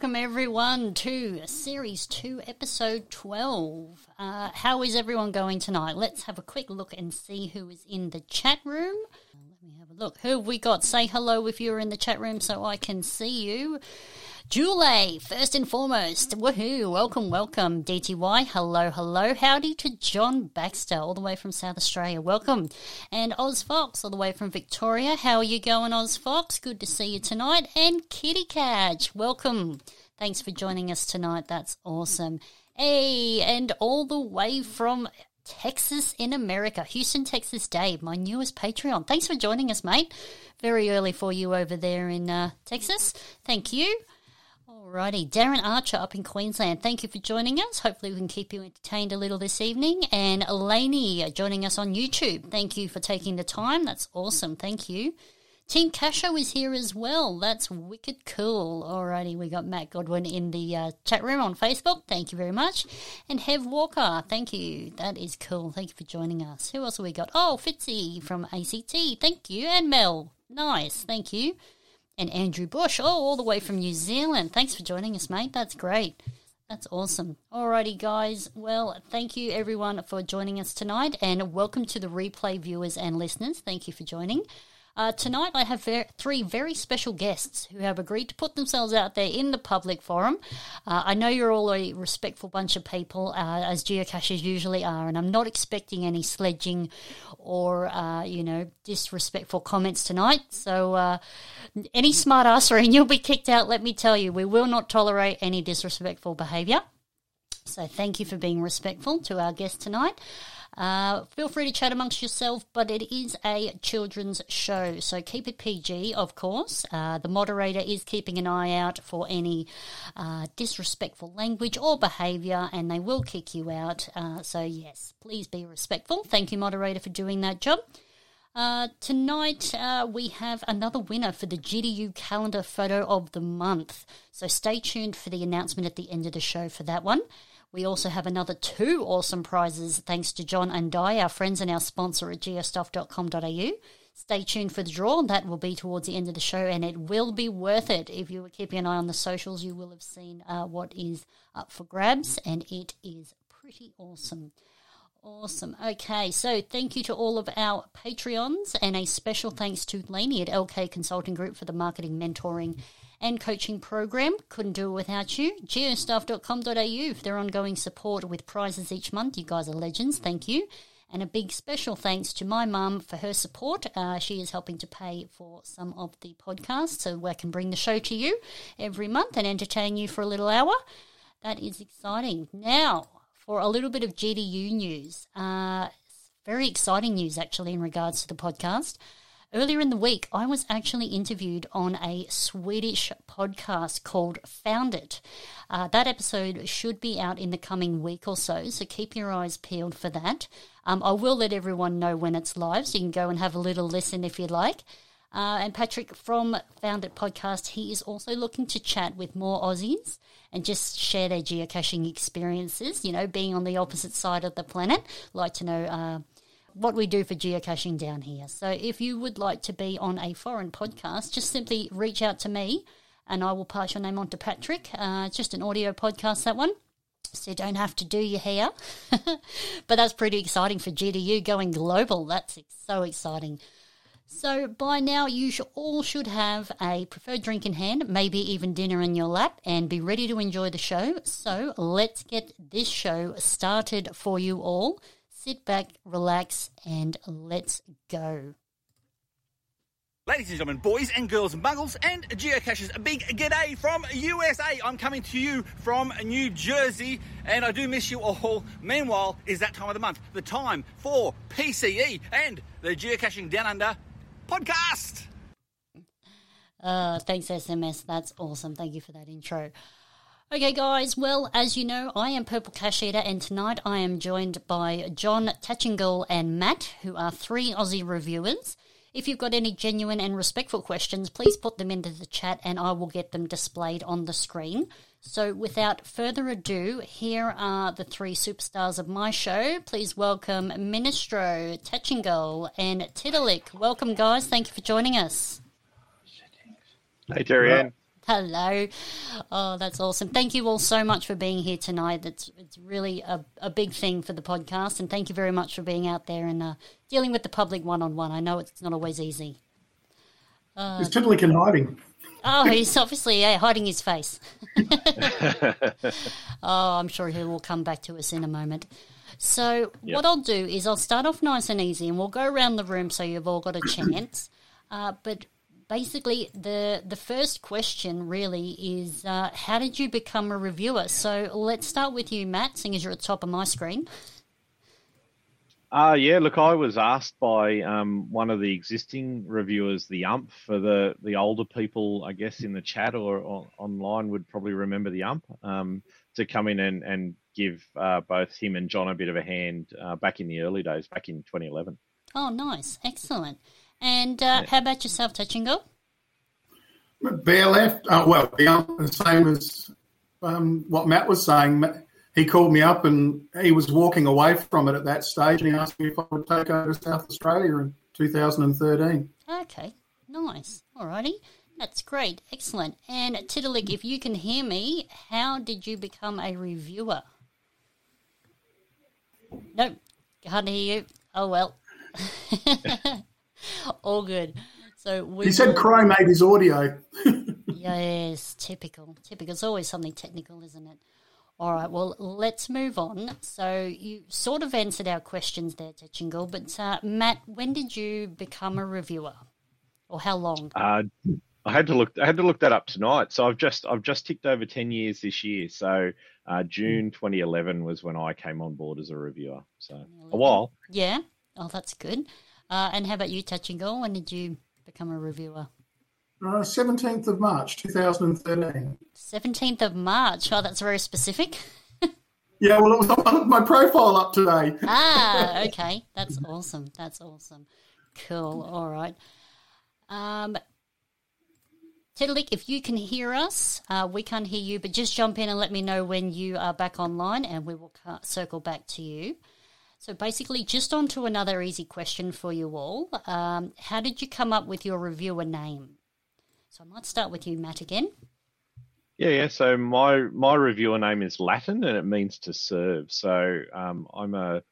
Welcome everyone to Series 2, Episode 12. Uh, how is everyone going tonight? Let's have a quick look and see who is in the chat room. Let me have a look. Who have we got? Say hello if you're in the chat room so I can see you. Julie, first and foremost, woohoo, welcome, welcome, DTY, hello, hello, howdy to John Baxter, all the way from South Australia, welcome, and Oz Fox, all the way from Victoria, how are you going, Oz Fox? Good to see you tonight, and Kitty Catch, welcome, thanks for joining us tonight, that's awesome. Hey, and all the way from Texas in America, Houston, Texas, Dave, my newest Patreon. Thanks for joining us, mate. Very early for you over there in uh, Texas. Thank you. Alrighty, Darren Archer up in Queensland. Thank you for joining us. Hopefully, we can keep you entertained a little this evening. And Elaney joining us on YouTube. Thank you for taking the time. That's awesome. Thank you. Team Casho is here as well. That's wicked cool. Alrighty, we got Matt Godwin in the uh, chat room on Facebook. Thank you very much. And Hev Walker, thank you. That is cool. Thank you for joining us. Who else have we got? Oh, Fitzy from ACT. Thank you. And Mel. Nice. Thank you and Andrew Bush, oh, all the way from New Zealand. Thanks for joining us, mate. That's great. That's awesome. Alrighty, guys. Well, thank you everyone for joining us tonight, and welcome to the replay viewers and listeners. Thank you for joining. Uh, tonight, I have ver- three very special guests who have agreed to put themselves out there in the public forum. Uh, I know you're all a respectful bunch of people, uh, as geocachers usually are, and I'm not expecting any sledging or, uh, you know, disrespectful comments tonight. So, uh, any smart assery and you'll be kicked out, let me tell you. We will not tolerate any disrespectful behaviour. So, thank you for being respectful to our guest tonight. Uh, feel free to chat amongst yourself, but it is a children's show, so keep it PG, of course. Uh, the moderator is keeping an eye out for any uh, disrespectful language or behaviour, and they will kick you out. Uh, so, yes, please be respectful. Thank you, moderator, for doing that job. Uh, tonight uh, we have another winner for the GDU calendar photo of the month. So stay tuned for the announcement at the end of the show for that one. We also have another two awesome prizes thanks to John and Di, our friends and our sponsor at geostuff.com.au. Stay tuned for the draw. That will be towards the end of the show, and it will be worth it. If you were keeping an eye on the socials, you will have seen uh, what is up for grabs, and it is pretty awesome. Awesome. Okay, so thank you to all of our Patreons, and a special thanks to Laney at LK Consulting Group for the marketing mentoring and coaching program. Couldn't do it without you. Geostuff.com.au for their ongoing support with prizes each month. You guys are legends. Thank you. And a big special thanks to my mum for her support. Uh, she is helping to pay for some of the podcasts so I can bring the show to you every month and entertain you for a little hour. That is exciting. Now, for a little bit of GDU news. Uh, very exciting news, actually, in regards to the podcast. Earlier in the week, I was actually interviewed on a Swedish podcast called Found It. Uh, that episode should be out in the coming week or so, so keep your eyes peeled for that. Um, I will let everyone know when it's live, so you can go and have a little listen if you'd like. Uh, and Patrick from Found It Podcast, he is also looking to chat with more Aussies and just share their geocaching experiences, you know, being on the opposite side of the planet. Like to know uh, what we do for geocaching down here. So if you would like to be on a foreign podcast, just simply reach out to me and I will pass your name on to Patrick. Uh, it's just an audio podcast, that one. So you don't have to do your hair. but that's pretty exciting for GDU going global. That's so exciting. So by now, you all should have a preferred drink in hand, maybe even dinner in your lap, and be ready to enjoy the show. So let's get this show started for you all. Sit back, relax, and let's go. Ladies and gentlemen, boys and girls, muggles and geocachers, a big g'day from USA. I'm coming to you from New Jersey and I do miss you all. Meanwhile, is that time of the month, the time for PCE and the Geocaching Down Under podcast. Uh, thanks, SMS. That's awesome. Thank you for that intro. Okay, guys, well, as you know, I am Purple Cache Eater, and tonight I am joined by John Tchingal and Matt, who are three Aussie reviewers. If you've got any genuine and respectful questions, please put them into the chat and I will get them displayed on the screen. So, without further ado, here are the three superstars of my show. Please welcome Ministro, Tchingal, and Tiddalik. Welcome, guys. Thank you for joining us. Hey, Terry Ann. Hello. Oh, that's awesome. Thank you all so much for being here tonight. It's, it's really a, a big thing for the podcast. And thank you very much for being out there and uh, dealing with the public one on one. I know it's not always easy. Uh, He's in hiding. Oh, he's obviously yeah, hiding his face. oh, I'm sure he will come back to us in a moment. So, yep. what I'll do is I'll start off nice and easy and we'll go around the room so you've all got a chance. Uh, but basically the the first question really is uh, how did you become a reviewer? So let's start with you, Matt, seeing as you're at the top of my screen. Uh, yeah, look, I was asked by um, one of the existing reviewers, the ump, for the, the older people, I guess, in the chat or, or online would probably remember the ump, um, to come in and, and give uh, both him and John a bit of a hand uh, back in the early days, back in 2011. Oh, nice. Excellent. And uh, how about yourself, Tchingal? Bear left. Uh, well, the same as um, what Matt was saying. He called me up and he was walking away from it at that stage, and he asked me if I would take over South Australia in 2013. Okay, nice. Alrighty. That's great. Excellent. And Tiddalik, if you can hear me, how did you become a reviewer? Nope, can't hear you. Oh well. All good. So he said Cry made his audio. yes, typical. Typical. It's always something technical, isn't it? All right. Well, let's move on. So you sort of answered our questions there, Tchingal. But uh, Matt, when did you become a reviewer, or how long? Uh, I had to look. I had to look that up tonight. So I've just I've just ticked over ten years this year. So uh, June 2011 was when I came on board as a reviewer. So a while. Yeah. Oh, that's good. Uh, and how about you, Tchingal? When did you become a reviewer? Uh, 17th of March, 2013. 17th of March. Oh, that's very specific. yeah, well, it was on my profile up today. ah, okay. That's awesome. That's awesome. Cool. All right. Um, if you can hear us, uh, we can't hear you, but just jump in and let me know when you are back online and we will circle back to you. So basically, just on to another easy question for you all. Um, how did you come up with your reviewer name? So I might start with you, Matt, again. Yeah, yeah. So my my reviewer name is Latin, and it means to serve. So um, I'm a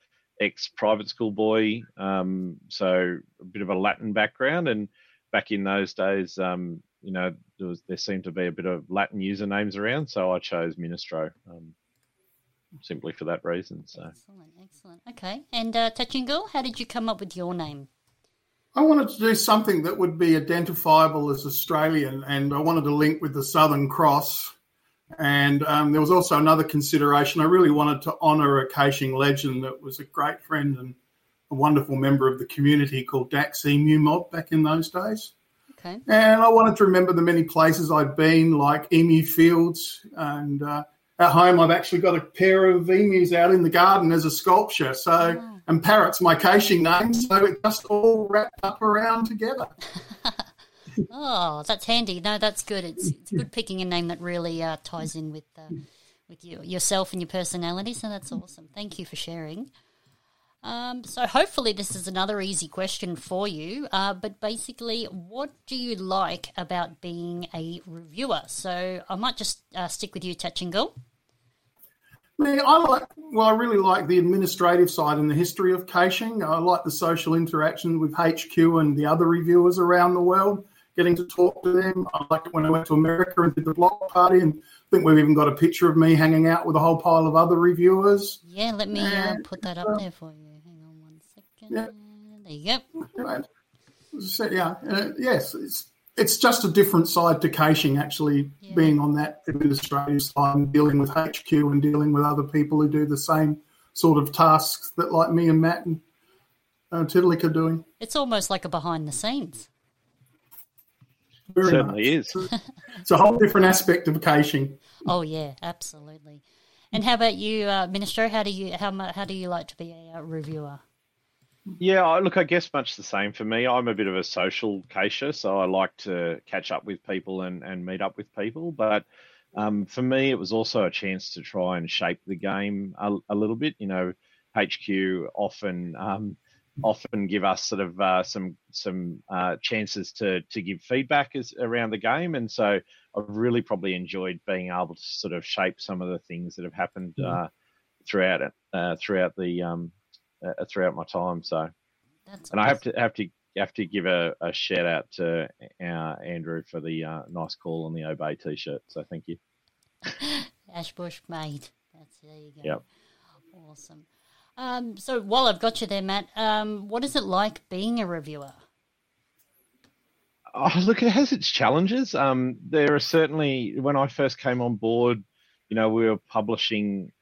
ex private school boy, um, so a bit of a Latin background. And back in those days, um, you know, there was there seemed to be a bit of Latin usernames around, so I chose Ministro. Simply for that reason. So excellent, excellent. Okay, and uh, Tchingal, how did you come up with your name? I wanted to do something that would be identifiable as Australian, and I wanted to link with the Southern Cross. And um, there was also another consideration. I really wanted to honour a caching legend that was a great friend and a wonderful member of the community called Daxi Emu Mob back in those days. Okay. And I wanted to remember the many places I'd been, like Emu Fields and uh, at home, I've actually got a pair of emus out in the garden as a sculpture. So, oh. and parrot's my caching name, so it just all wrapped up around together. oh, that's handy. No, that's good. It's, it's good picking a name that really uh, ties in with uh, with you, yourself and your personality. So that's awesome. Thank you for sharing. Um, so hopefully this is another easy question for you. Uh, but basically, what do you like about being a reviewer? So I might just uh, stick with you, Tchingal. Me, I like. Well, I really like the administrative side and the history of caching. I like the social interaction with HQ and the other reviewers around the world. Getting to talk to them. I liked it when I went to America and did the block party, and I think we've even got a picture of me hanging out with a whole pile of other reviewers. Yeah, let me uh, put that up uh, there for you. Hang on one second. Yeah. There you go. Right. So, yeah, uh, yes, it's it's just a different side to caching actually yeah. being on that administrative side and dealing with HQ and dealing with other people who do the same sort of tasks that like me and Matt and uh, Tiddalik are doing. It's almost like a behind the scenes. Very certainly much. is. it's a whole different aspect of caching. Oh yeah, absolutely. And how about you, uh, Minister? How do you how how do you like to be a, a reviewer? Yeah, look, I guess much the same for me. I'm a bit of a social cacher, so I like to catch up with people and, and meet up with people. But um, for me, it was also a chance to try and shape the game a, a little bit. You know, HQ often um, often give us sort of uh, some some uh, chances to to give feedback as, around the game, and so I've really probably enjoyed being able to sort of shape some of the things that have happened uh, throughout it uh, throughout the um, uh, throughout my time. So, That's and I have to have to have to give a, a shout out to uh, Andrew for the uh, nice call on the Obey t-shirt. So thank you. Ashbush mate. That's there you go. Yep. Awesome. Um, so while I've got you there, Matt, um, what is it like being a reviewer? Oh, look, it has its challenges. Um, there are certainly when I first came on board, you know, we were publishing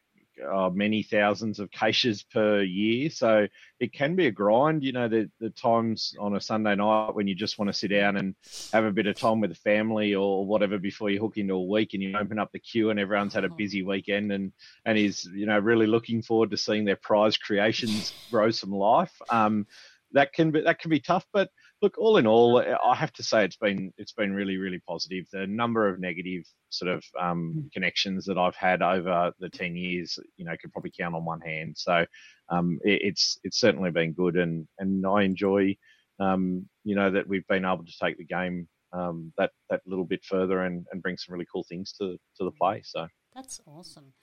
uh, many thousands of cases per year, so it can be a grind. You know, the the times on a Sunday night when you just want to sit down and have a bit of time with the family or whatever before you hook into a week, and you open up the queue and everyone's had a busy weekend and and is you know really looking forward to seeing their prize creations grow some life. Um, that can be that can be tough, but look, all in all, I have to say it's been it's been really really positive. The number of negative sort of um, connections that I've had over the ten years, you know, could probably count on one hand. So um, it, it's it's certainly been good, and and I enjoy, um, you know, that we've been able to take the game um, that that little bit further and, and bring some really cool things to to the play. So That's awesome.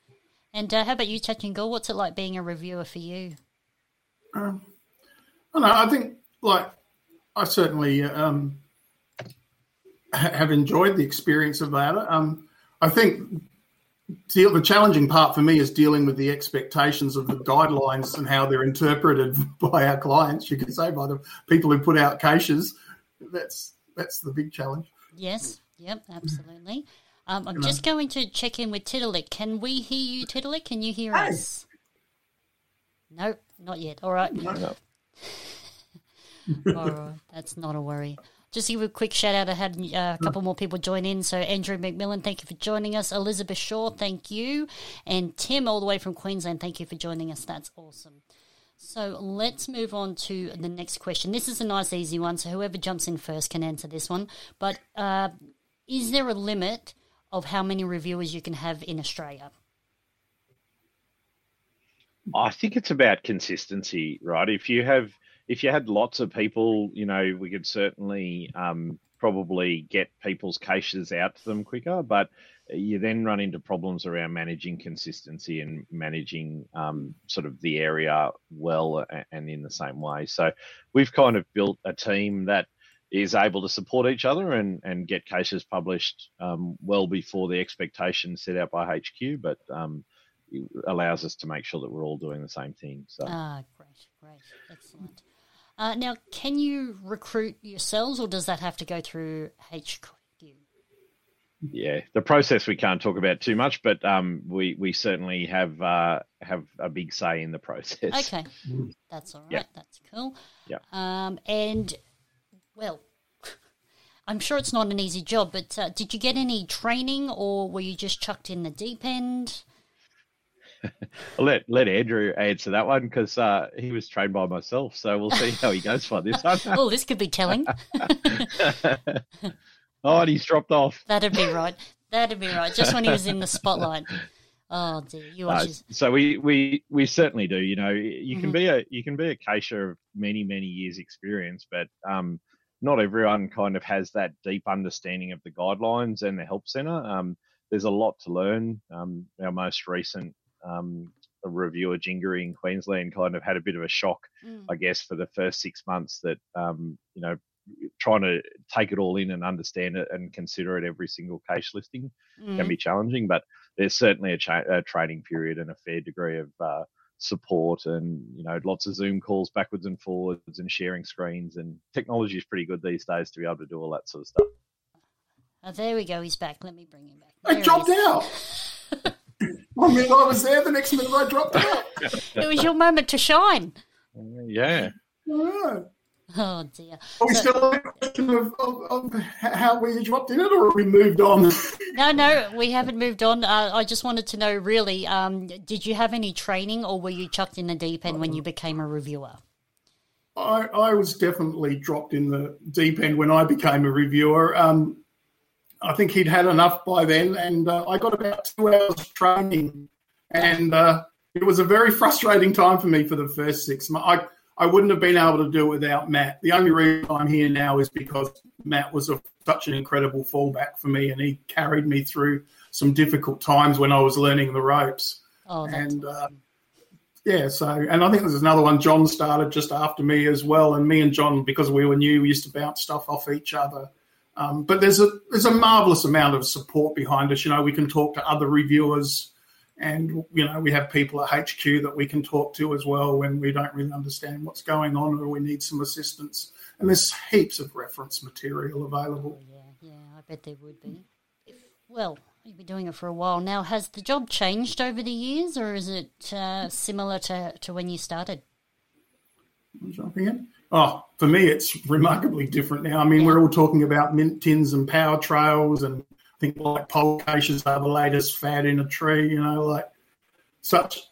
And uh, how about you, Tchingal? What's it like being a reviewer for you? Um, I don't know. I think like I certainly um, have enjoyed the experience of that. Um, I think deal, the challenging part for me is dealing with the expectations of the guidelines and how they're interpreted by our clients. You could say by the people who put out cases. That's that's the big challenge. Yes. Yep. Absolutely. Um, I'm just going to check in with Tiddalik. Can we hear you, Tiddalik? Can you hear Hey. us? Nope, not yet. All right. All right, that's not a worry. Just give a quick shout out. I had uh, a couple more people join in. So Andrew McMillan, thank you for joining us. Elizabeth Shaw, thank you, and Tim, all the way from Queensland, thank you for joining us. That's awesome. So let's move on to the next question. This is a nice, easy one. So whoever jumps in first can answer this one. But uh, is there a limit of how many reviewers you can have in Australia? I think it's about consistency, right? If you have if you had lots of people, you know, we could certainly um, probably get people's cases out to them quicker, but you then run into problems around managing consistency and managing um, sort of the area well and in the same way. So we've kind of built a team that is able to support each other and, and get cases published um, well before the expectations set out by HQ, but um, it allows us to make sure that we're all doing the same thing. So. Ah, great, great, excellent. Uh, now, can you recruit yourselves, or does that have to go through HQ? Yeah, the process we can't talk about too much, but um, we we certainly have uh, have a big say in the process. Okay, that's all right. Yeah. That's cool. Yeah. Um, and well, I'm sure it's not an easy job, but uh, did you get any training, or were you just chucked in the deep end? I'll let let Andrew answer that one because uh, he was trained by myself, so we'll see how he goes for this one. Oh, this could be telling. oh, and he's dropped off. That'd be right. That'd be right. Just when he was in the spotlight. Oh dear, you are Uh, just so we, we we certainly do. You know, you can Mhm. be a you can be a cacher of many many years experience, but um, not everyone kind of has that deep understanding of the guidelines and the help center. Um, there's a lot to learn. Um, our most recent um, reviewer, Jingery in Queensland, kind of had a bit of a shock, Mm. I guess, for the first six months that um, you know trying to take it all in and understand it and consider it every single case listing can Mm. be challenging, but there's certainly a, cha- a training period and a fair degree of uh, support and you know lots of Zoom calls backwards and forwards and sharing screens and technology is pretty good these days to be able to do all that sort of stuff. Oh, there we go. He's back. Let me bring him back. I There he dropped out. One mean, I was there, the next minute I dropped out. It was your moment to shine. Yeah. All right. Oh dear. Are we So- still on the question of, of, of how we dropped in it, or have we moved on? No, no, we haven't moved on. Uh, I just wanted to know, really, um, did you have any training, or were you chucked in the deep end when you became a reviewer? I, I was definitely dropped in the deep end when I became a reviewer. Um, I think he'd had enough by then, and uh, I got about two hours of training, and uh, it was a very frustrating time for me for the first six months. I, I wouldn't have been able to do it without Matt. The only reason I'm here now is because Matt was a, such an incredible fallback for me, and he carried me through some difficult times when I was learning the ropes. Oh, and uh, yeah, so and I think there's another one. John started just after me as well, and me and John, because we were new, we used to bounce stuff off each other. Um, but there's a there's a marvelous amount of support behind us. You know, we can talk to other reviewers, and you know, we have people at HQ that we can talk to as well when we don't really understand what's going on or we need some assistance. And there's heaps of reference material available. Oh, yeah, yeah, I bet there would be. If, well, you've been doing it for a while now. Has the job changed over the years, or is it uh, similar to, to when you started? Jumping in. Oh, for me, it's remarkably different now. I mean, we're all talking about mint tins and power trails, and I think like pole caches are the latest fad in a tree. You know, like such.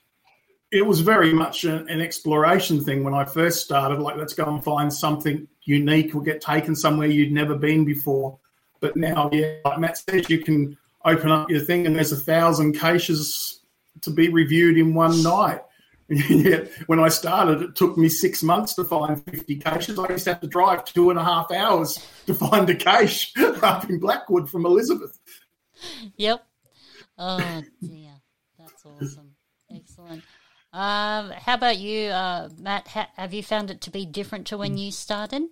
It was very much a, an exploration thing when I first started. Like, let's go and find something unique or get taken somewhere you'd never been before. But now, yeah, like Matt said, you can open up your thing and there's a thousand caches to be reviewed in one night. yeah, when I started, it took me six months to find 50 caches. I used to have to drive two and a half hours to find a cache up in Blackwood from Elizabeth. Yep. Oh dear, that's awesome. Excellent. Um, how about you, uh, Matt? Ha- have you found it to be different to when you started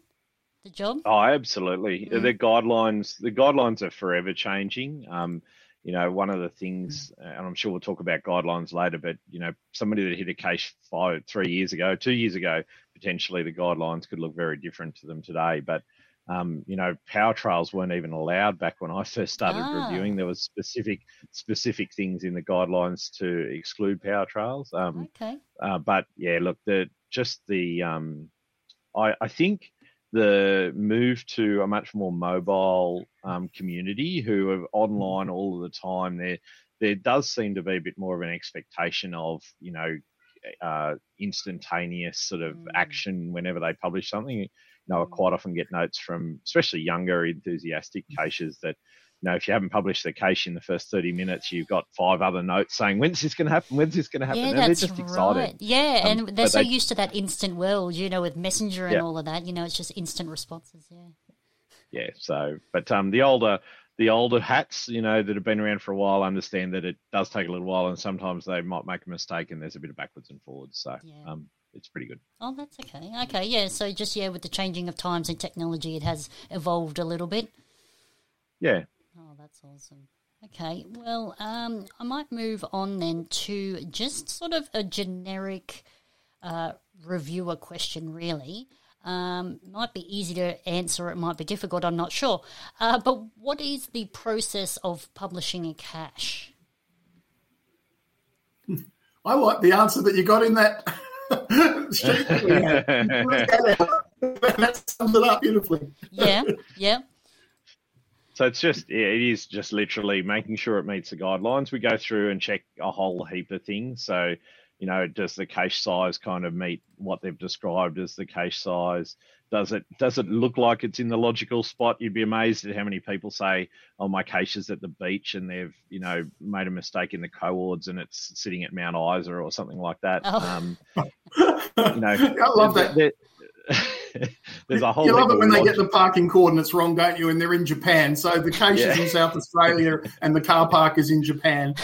the job? Oh, absolutely. Mm. The guidelines, the guidelines are forever changing. Um, you know, one of the things, and I'm sure we'll talk about guidelines later, but you know, somebody that hit a cache five, three years ago, two years ago, potentially the guidelines could look very different to them today. But um, you know, power trails weren't even allowed back when I first started Ah. reviewing. There was specific specific things in the guidelines to exclude power trails. Um, Okay. uh, but yeah, look, the just the um, I, I think the move to a much more mobile um, community who are online all of the time, there there does seem to be a bit more of an expectation of you know uh, instantaneous sort of Mm. action whenever they publish something. You know, I Mm. quite often get notes from especially younger enthusiastic caches that you know, if you haven't published the case in the first 30 minutes, you've got five other notes saying, when's this going to happen? When's this going to happen? Yeah, and they're that's just right. excited. Yeah, Um, and they're so they- used to that instant world, you know, with Messenger and Yeah. all of that. You know, it's just instant responses. Yeah. Yeah. So, but um, the older, the older hats, you know, that have been around for a while understand that it does take a little while and sometimes they might make a mistake and there's a bit of backwards and forwards. So, Yeah. um, it's pretty good. Oh, that's okay. Okay, yeah. So just yeah, with the changing of times and technology, it has evolved a little bit. Yeah. Oh, that's awesome. Okay, well, um, I might move on then to just sort of a generic uh, reviewer question, really. Um, might be easy to answer, it might be difficult, I'm not sure. Uh, but what is the process of publishing a cache? I like the answer that you got in that sheet that we had. Work that out. that sums it up beautifully. Yeah, yeah. So it's just yeah, it is just literally making sure it meets the guidelines. We go through and check a whole heap of things. So, you know, does the cache size kind of meet what they've described as the cache size? Does it does it look like it's in the logical spot? You'd be amazed at how many people say, "Oh, my cache is at the beach," and they've you know made a mistake in the coords and it's sitting at Mount Isa or something like that. Oh. Um, you know, I love that. there- there's a whole. You love heap it when they get the parking coordinates wrong, don't you? And they're in Japan. So the cache is in South Australia and the car park is in Japan.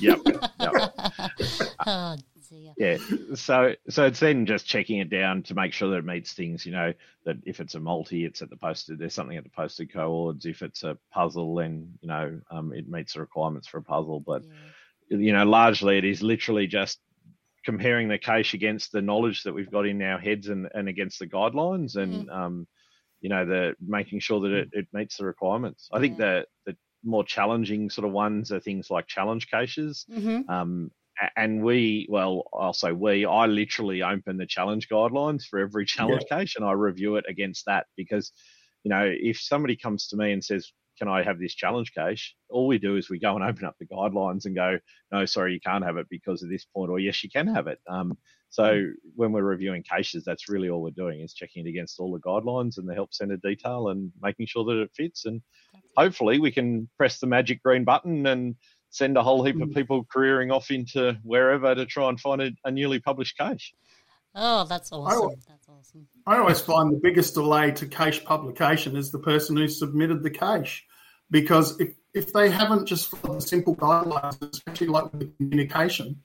Yep. yep. oh, dear. yeah so so it's then just checking it down to make sure that it meets things you know that if it's a multi it's at the posted there's something at the posted coords if it's a puzzle then you know um, it meets the requirements for a puzzle but Yeah. you know largely it is literally just comparing the case against the knowledge that we've got in our heads and, and against the guidelines and um, you know the making sure that it, it meets the requirements i think Yeah. the the more challenging sort of ones are things like challenge caches Mm-hmm. um, and we, well, I'll say we, I literally open the challenge guidelines for every challenge case and I review it against that because, you know, if somebody comes to me and says, can I have this challenge cache? All we do is we go and open up the guidelines and go, no, sorry, you can't have it because of this point, or yes, you can have it. Um, so when we're reviewing caches, that's really all we're doing is checking it against all the guidelines and the help center detail and making sure that it fits. And hopefully we can press the magic green button and send a whole heap of Mm. people careering off into wherever to try and find a, a newly published cache. Oh, that's awesome. That's awesome. I always find the biggest delay to cache publication is the person who submitted the cache. Because if, if they haven't just followed the simple guidelines, especially like with communication,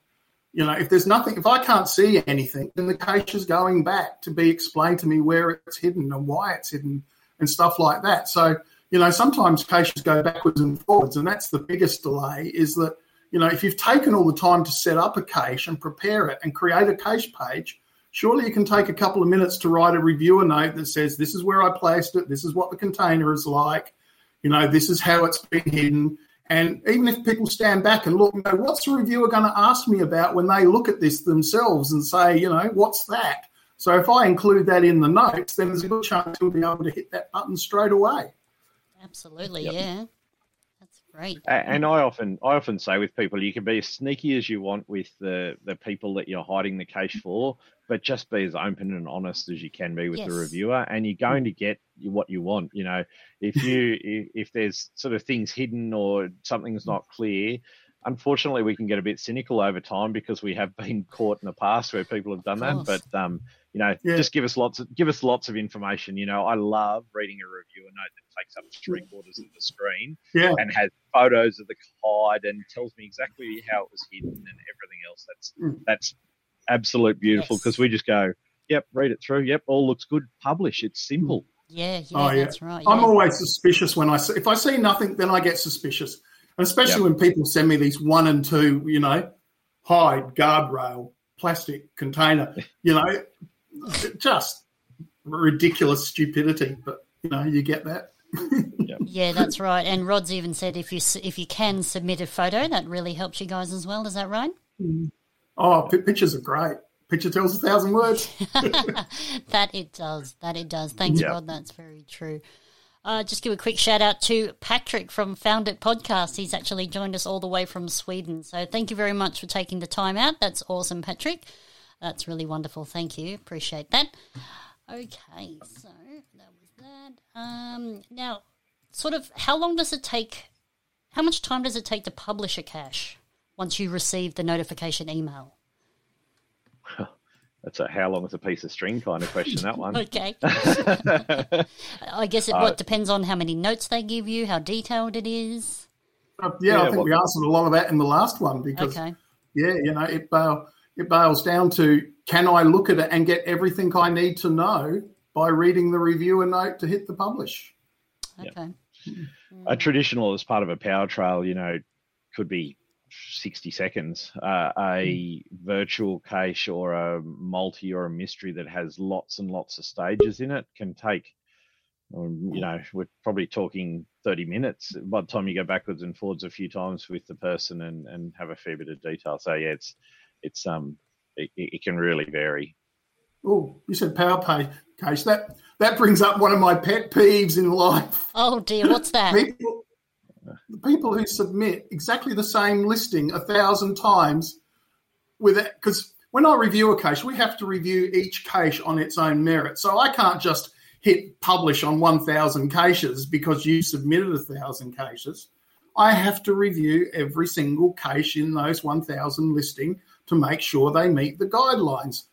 you know, if there's nothing, if I can't see anything, then the cache is going back to be explained to me where it's hidden and why it's hidden and stuff like that. So, you know, sometimes caches go backwards and forwards, and that's the biggest delay is that, you know, if you've taken all the time to set up a cache and prepare it and create a cache page, surely you can take a couple of minutes to write a reviewer note that says, this is where I placed it, this is what the container is like, you know, this is how it's been hidden. And even if people stand back and look, you know, what's the reviewer going to ask me about when they look at this themselves and say, you know, what's that? So if I include that in the notes, then there's a good chance you'll be able to hit that button straight away. Absolutely, yep. yeah. That's great. And I often I often say with people, you can be as sneaky as you want with the the people that you're hiding the case for, but just be as open and honest as you can be with yes. the reviewer, and you're going to get what you want. You know, if you if, if there's sort of things hidden or something's not clear, unfortunately, we can get a bit cynical over time because we have been caught in the past where people have done that. But um, you know, yeah. just give us lots of give us lots of information. You know, I love reading a reviewer note that takes up three quarters of the screen yeah. and has photos of the hide and tells me exactly how it was hidden and everything else. That's mm. that's absolute beautiful because yes. we just go, yep, read it through. Yep, all looks good. Publish. It's simple. Yeah, yeah, oh, yeah. that's right. Yeah. I'm always suspicious when I see if I see nothing, then I get suspicious, and especially yep. when people send me these one and two, you know, hide guardrail plastic container, you know, just ridiculous stupidity. But you know, you get that. Yeah, that's right. And Rod's even said if you if you can submit a photo, that really helps you guys as well. Is that right? Mm. Oh, pictures are great. Picture tells a thousand words. that it does. That it does. Thanks, yep. Rod. That's very true. Uh, just give a quick shout out to Patrick from Found It Podcast. He's actually joined us all the way from Sweden. So thank you very much for taking the time out. That's awesome, Patrick. That's really wonderful. Thank you. Appreciate that. Okay, so that was that. Um, now, sort of, how long does it take? How much time does it take to publish a cache once you receive the notification email? That's a how long is a piece of string kind of question. That one. okay. I guess it uh, what depends on how many notes they give you, how detailed it is. Uh, yeah, yeah, I think well, we answered a lot of that in the last one because okay. yeah, you know, it uh, it boils down to can I look at it and get everything I need to know by reading the reviewer note to hit the publish. Okay. A traditional as part of a power trail, you know, could be 60 seconds. Uh, a hmm. virtual cache or a multi or a mystery that has lots and lots of stages in it can take, um, you know, we're probably talking 30 minutes by the time you go backwards and forwards a few times with the person and, and have a fair bit of detail. So, yeah, it's, it's, um, it, it can really vary. Oh, you said power pay cache. That that brings up one of my pet peeves in life. Oh dear, what's that? People, the people who submit exactly the same listing a thousand times with it because when I review a cache, we have to review each cache on its own merit. So I can't just hit publish on 1,000 caches because you submitted a thousand caches. I have to review every single cache in those 1,000 listing to make sure they meet the guidelines.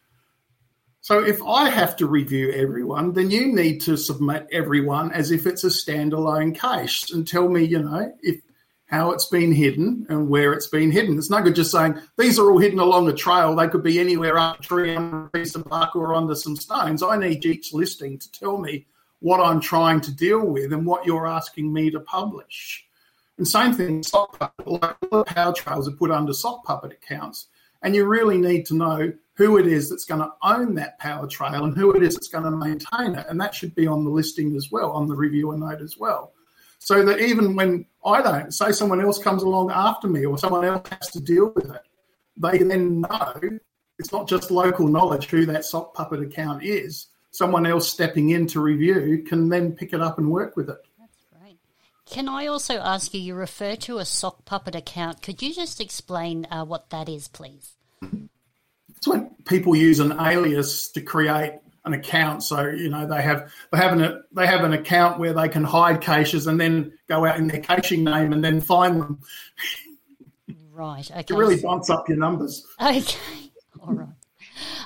So if I have to review everyone, then you need to submit everyone as if it's a standalone case and tell me, you know, if how it's been hidden and where it's been hidden. It's no good just saying these are all hidden along a trail. They could be anywhere up a tree, on a piece of bark, or under some stones. I need each listing to tell me what I'm trying to deal with and what you're asking me to publish. And same thing, sock puppet, like power trails are put under sock puppet accounts. And you really need to know who it is that's going to own that power trail and who it is that's going to maintain it. And that should be on the listing as well, on the reviewer note as well. So that even when I don't, say someone else comes along after me or someone else has to deal with it, they then know it's not just local knowledge who that sock puppet account is. Someone else stepping in to review can then pick it up and work with it. Can I also ask you, you refer to a sock puppet account. Could you just explain uh, what that is, please? It's when people use an alias to create an account. So you know they have they have an they have an account where they can hide caches and then go out in their caching name and then find them. Right. Okay. It really bumps up your numbers. Okay. All right.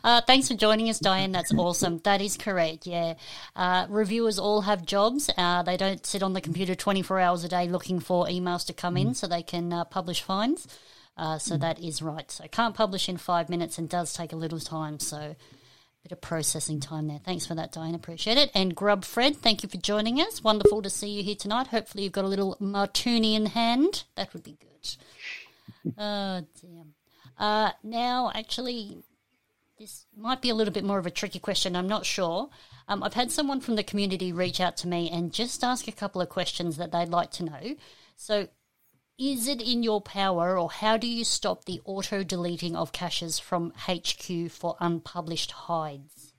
Uh, thanks for joining us, Diane. That's awesome. That is correct. Yeah. Uh, reviewers all have jobs. Uh, they don't sit on the computer 24 hours a day looking for emails to come in so they can uh, publish finds. Uh, so that is right. So can't publish in five minutes and does take a little time. So bit of processing time there. Thanks for that, Diane. Appreciate it. And Grub Fred, thank you for joining us. Wonderful to see you here tonight. Hopefully you've got a little martini in hand. That would be good. oh, damn. Uh, now, actually, this might be a little bit more of a tricky question. I'm not sure. Um, I've had someone from the community reach out to me and just ask a couple of questions that they'd like to know. So, is it in your power, or how do you stop the auto deleting of caches from HQ for unpublished hides?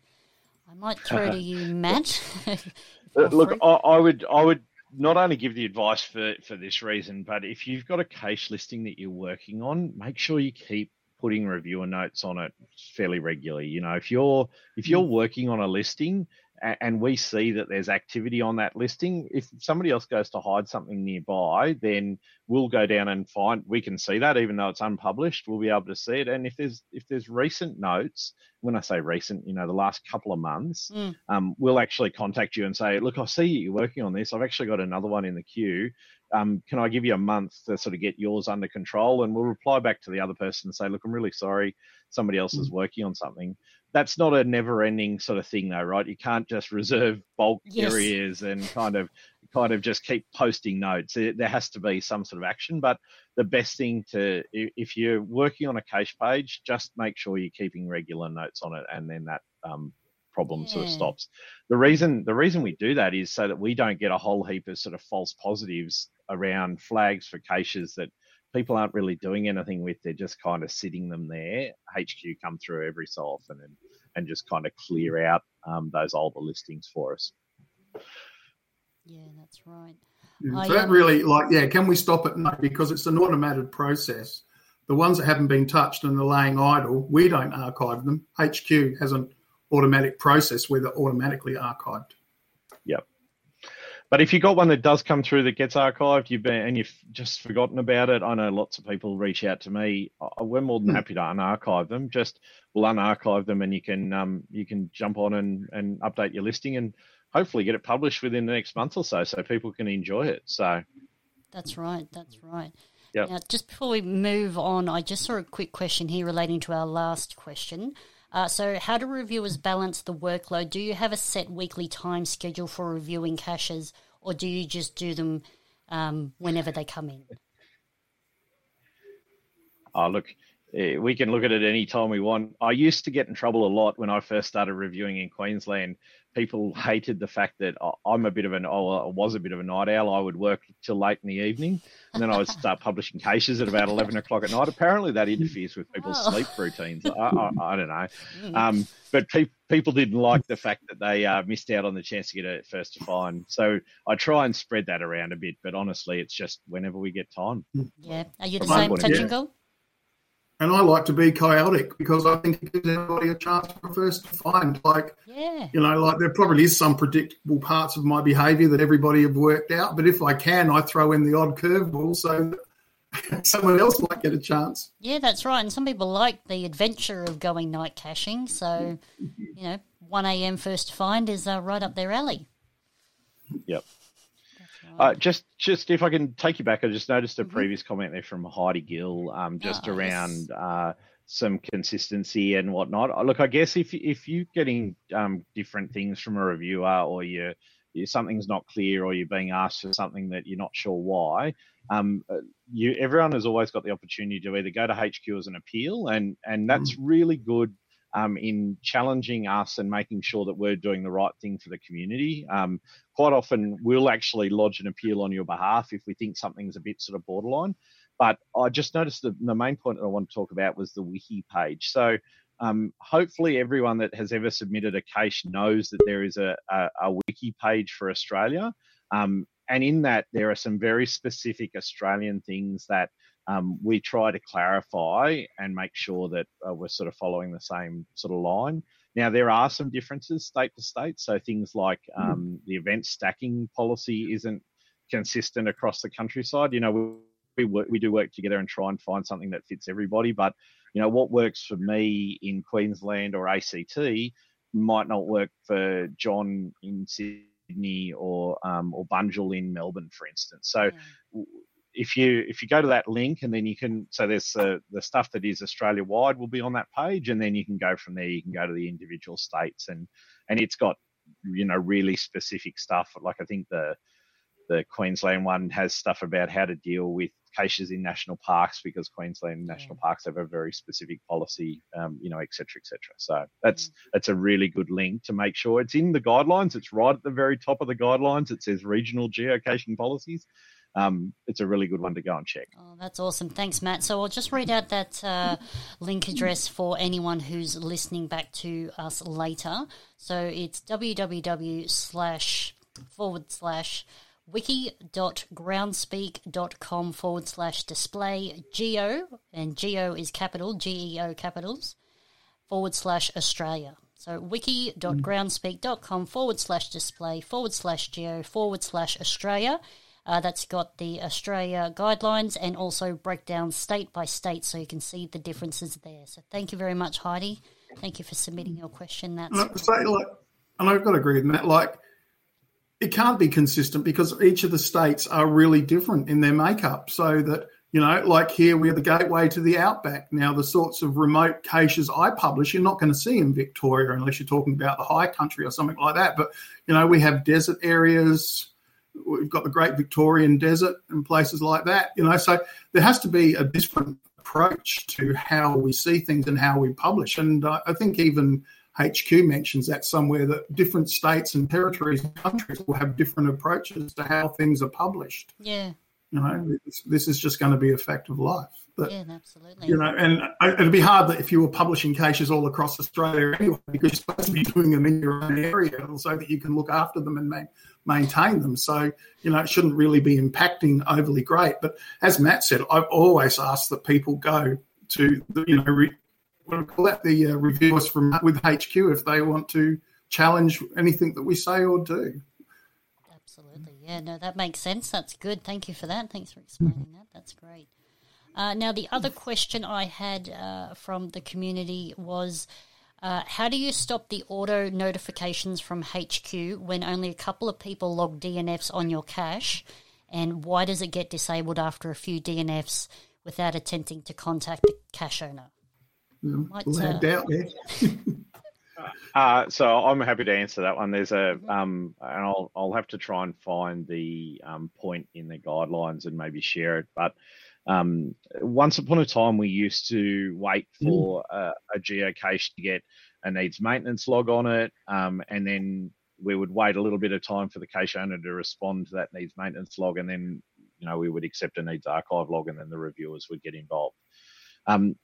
I might throw to you, Matt. Uh, look, I, I would, I would not only give the advice for for this reason, but if you've got a cache listing that you're working on, make sure you keep putting reviewer notes on it fairly regularly. You know, if you're if you're mm. working on a listing and we see that there's activity on that listing, if somebody else goes to hide something nearby, then we'll go down and find. We can see that even though it's unpublished, we'll be able to see it. And if there's if there's recent notes, when I say recent, you know, the last couple of months, mm. um, we'll actually contact you and say, look, I see you're working on this. I've actually got another one in the queue. Um, can I give you a month to sort of get yours under control? And we'll reply back to the other person and say, look, I'm really sorry, somebody else mm. is working on something that's not a never ending sort of thing though right you can't just reserve bulk yes. areas and kind of kind of just keep posting notes there has to be some sort of action but the best thing to if you're working on a cache page just make sure you're keeping regular notes on it and then that um, problem yeah. sort of stops the reason the reason we do that is so that we don't get a whole heap of sort of false positives around flags for caches that people aren't really doing anything with. They're just kind of sitting them there. HQ come through every so often and, and just kind of clear out um, those older listings for us. Yeah, that's right. Yeah, so that um, really, like, yeah, can we stop it? No, because it's an automated process. The ones that haven't been touched and they're laying idle, we don't archive them. HQ has an automatic process where they're automatically archived. But if you got one that does come through that gets archived, you've been and you've just forgotten about it. I know lots of people reach out to me. We're more than hmm. happy to unarchive them. Just we'll unarchive them, and you can um, you can jump on and, and update your listing, and hopefully get it published within the next month or so, so people can enjoy it. So that's right. That's right. Yep. Now, just before we move on, I just saw a quick question here relating to our last question. Uh, so, how do reviewers balance the workload? Do you have a set weekly time schedule for reviewing caches, or do you just do them um, whenever they come in? Oh, look, eh, we can look at it any time we want. I used to get in trouble a lot when I first started reviewing in Queensland people hated the fact that I'm a bit of an, oh, I was a bit of a night owl. I would work till late in the evening, and then I would start publishing cases at about 11 o'clock at night. Apparently, that interferes with people's oh. sleep routines. I, I, I, don't know. Um, but pe- people didn't like the fact that they uh, missed out on the chance to get it first to find. So I try and spread that around a bit, but honestly, it's just whenever we get time. Yeah. Are you the same touch and go? And I like to be chaotic because I think it gives everybody a chance for first to find. Like, yeah. you know, like there probably is some predictable parts of my behaviour that everybody have worked out. But if I can, I throw in the odd curveball so someone else might get a chance. Yeah, that's right. And some people like the adventure of going night caching. So, you know, 1 a.m. first to find is uh, right up their alley. Yep. Uh, just, just if I can take you back, I just noticed a mm-hmm. previous comment there from Heidi Gill, um, just oh, around uh, some consistency and whatnot. Uh, look, I guess if if you're getting um, different things from a reviewer, or you something's not clear, or you're being asked for something that you're not sure why, um, uh, you everyone has always got the opportunity to either go to HQ as an appeal, and and that's mm. really good um, in challenging us and making sure that we're doing the right thing for the community. Um, quite often, we'll actually lodge an appeal on your behalf if we think something's a bit sort of borderline. But I just noticed that the main point that I want to talk about was the wiki page. So um, hopefully, everyone that has ever submitted a case knows that there is a, a, a wiki page for Australia. Um, and in that, there are some very specific Australian things that um, we try to clarify and make sure that uh, we're sort of following the same sort of line. Now, there are some differences state to state. So things like hmm. um, the event stacking policy isn't consistent across the countryside. You know, we work, we do work together and try and find something that fits everybody. But you know what works for me in Queensland or ACT might not work for John in Sydney or um, or Bunjil in Melbourne, for instance. So. Yeah. If you if you go to that link and then you can so there's the the stuff that is Australia wide will be on that page and then you can go from there you can go to the individual states and and it's got you know really specific stuff like I think the the Queensland one has stuff about how to deal with cases in national parks because Queensland national parks have a very specific policy, um, you know, et cetera, et cetera. So that's mm. that's a really good link to make sure it's in the guidelines. It's right at the very top of the guidelines. It says regional geocaching policies. Um, it's a really good one to go and check. Oh, that's awesome. Thanks, Matt. So I'll just read out that uh, link address for anyone who's listening back to us later. So it's www slash forward slash wiki.groundspeak.com forward slash display geo, and geo is capital, G E O capitals, forward slash Australia. So wiki.groundspeak.com forward slash display forward slash geo forward slash Australia. Uh, that's got the Australia guidelines and also breakdown state by state so you can see the differences there. So thank you very much, Heidi. Thank you for submitting your question. That's and, say, like, and I've got to agree with Matt. Like, it can't be consistent because each of the states are really different in their makeup. So that, you know, like here we're the gateway to the outback. Now, the sorts of remote caches I publish, you're not going to see in Victoria unless you're talking about the high country or something like that. But, you know, we have desert areas. We've got the Great Victorian Desert and places like that, you know. So there has to be a different approach to how we see things and how we publish. And uh, I think even HQ mentions that somewhere that different states and territories and countries will have different approaches to how things are published. Yeah. You know, this, is just going to be a fact of life. But, yeah, absolutely. You know, and it'd be hard that if you were publishing cases all across Australia anyway, because you're supposed to be doing them in your own area so that you can look after them and ma- maintain them. So, you know, it shouldn't really be impacting overly great. But as Matt said, I've always asked that people go to, the, you know, re- let the uh, reviewers from with HQ if they want to challenge anything that we say or do. Absolutely, yeah, no, that makes sense. That's good. Thank you for that. Thanks for explaining that. That's great. Uh, now, the other question I had uh, from the community was. Uh, how do you stop the auto notifications from HQ when only a couple of people log DNFs on your cache? And why does it get disabled after a few DNFs without attempting to contact the cache owner? Might, doubt there. Uh, so I'm happy to answer that one. There's a, um, and I'll I'll have to try and find the um, point in the guidelines and maybe share it. But um, once upon a time, we used to wait mm. for mm. a, a, geocache to get a needs maintenance log on it, um, and then we would wait a little bit of time for the cache owner to respond to that needs maintenance log, and then you know we would accept a needs archive log, and then the reviewers would get involved. Um,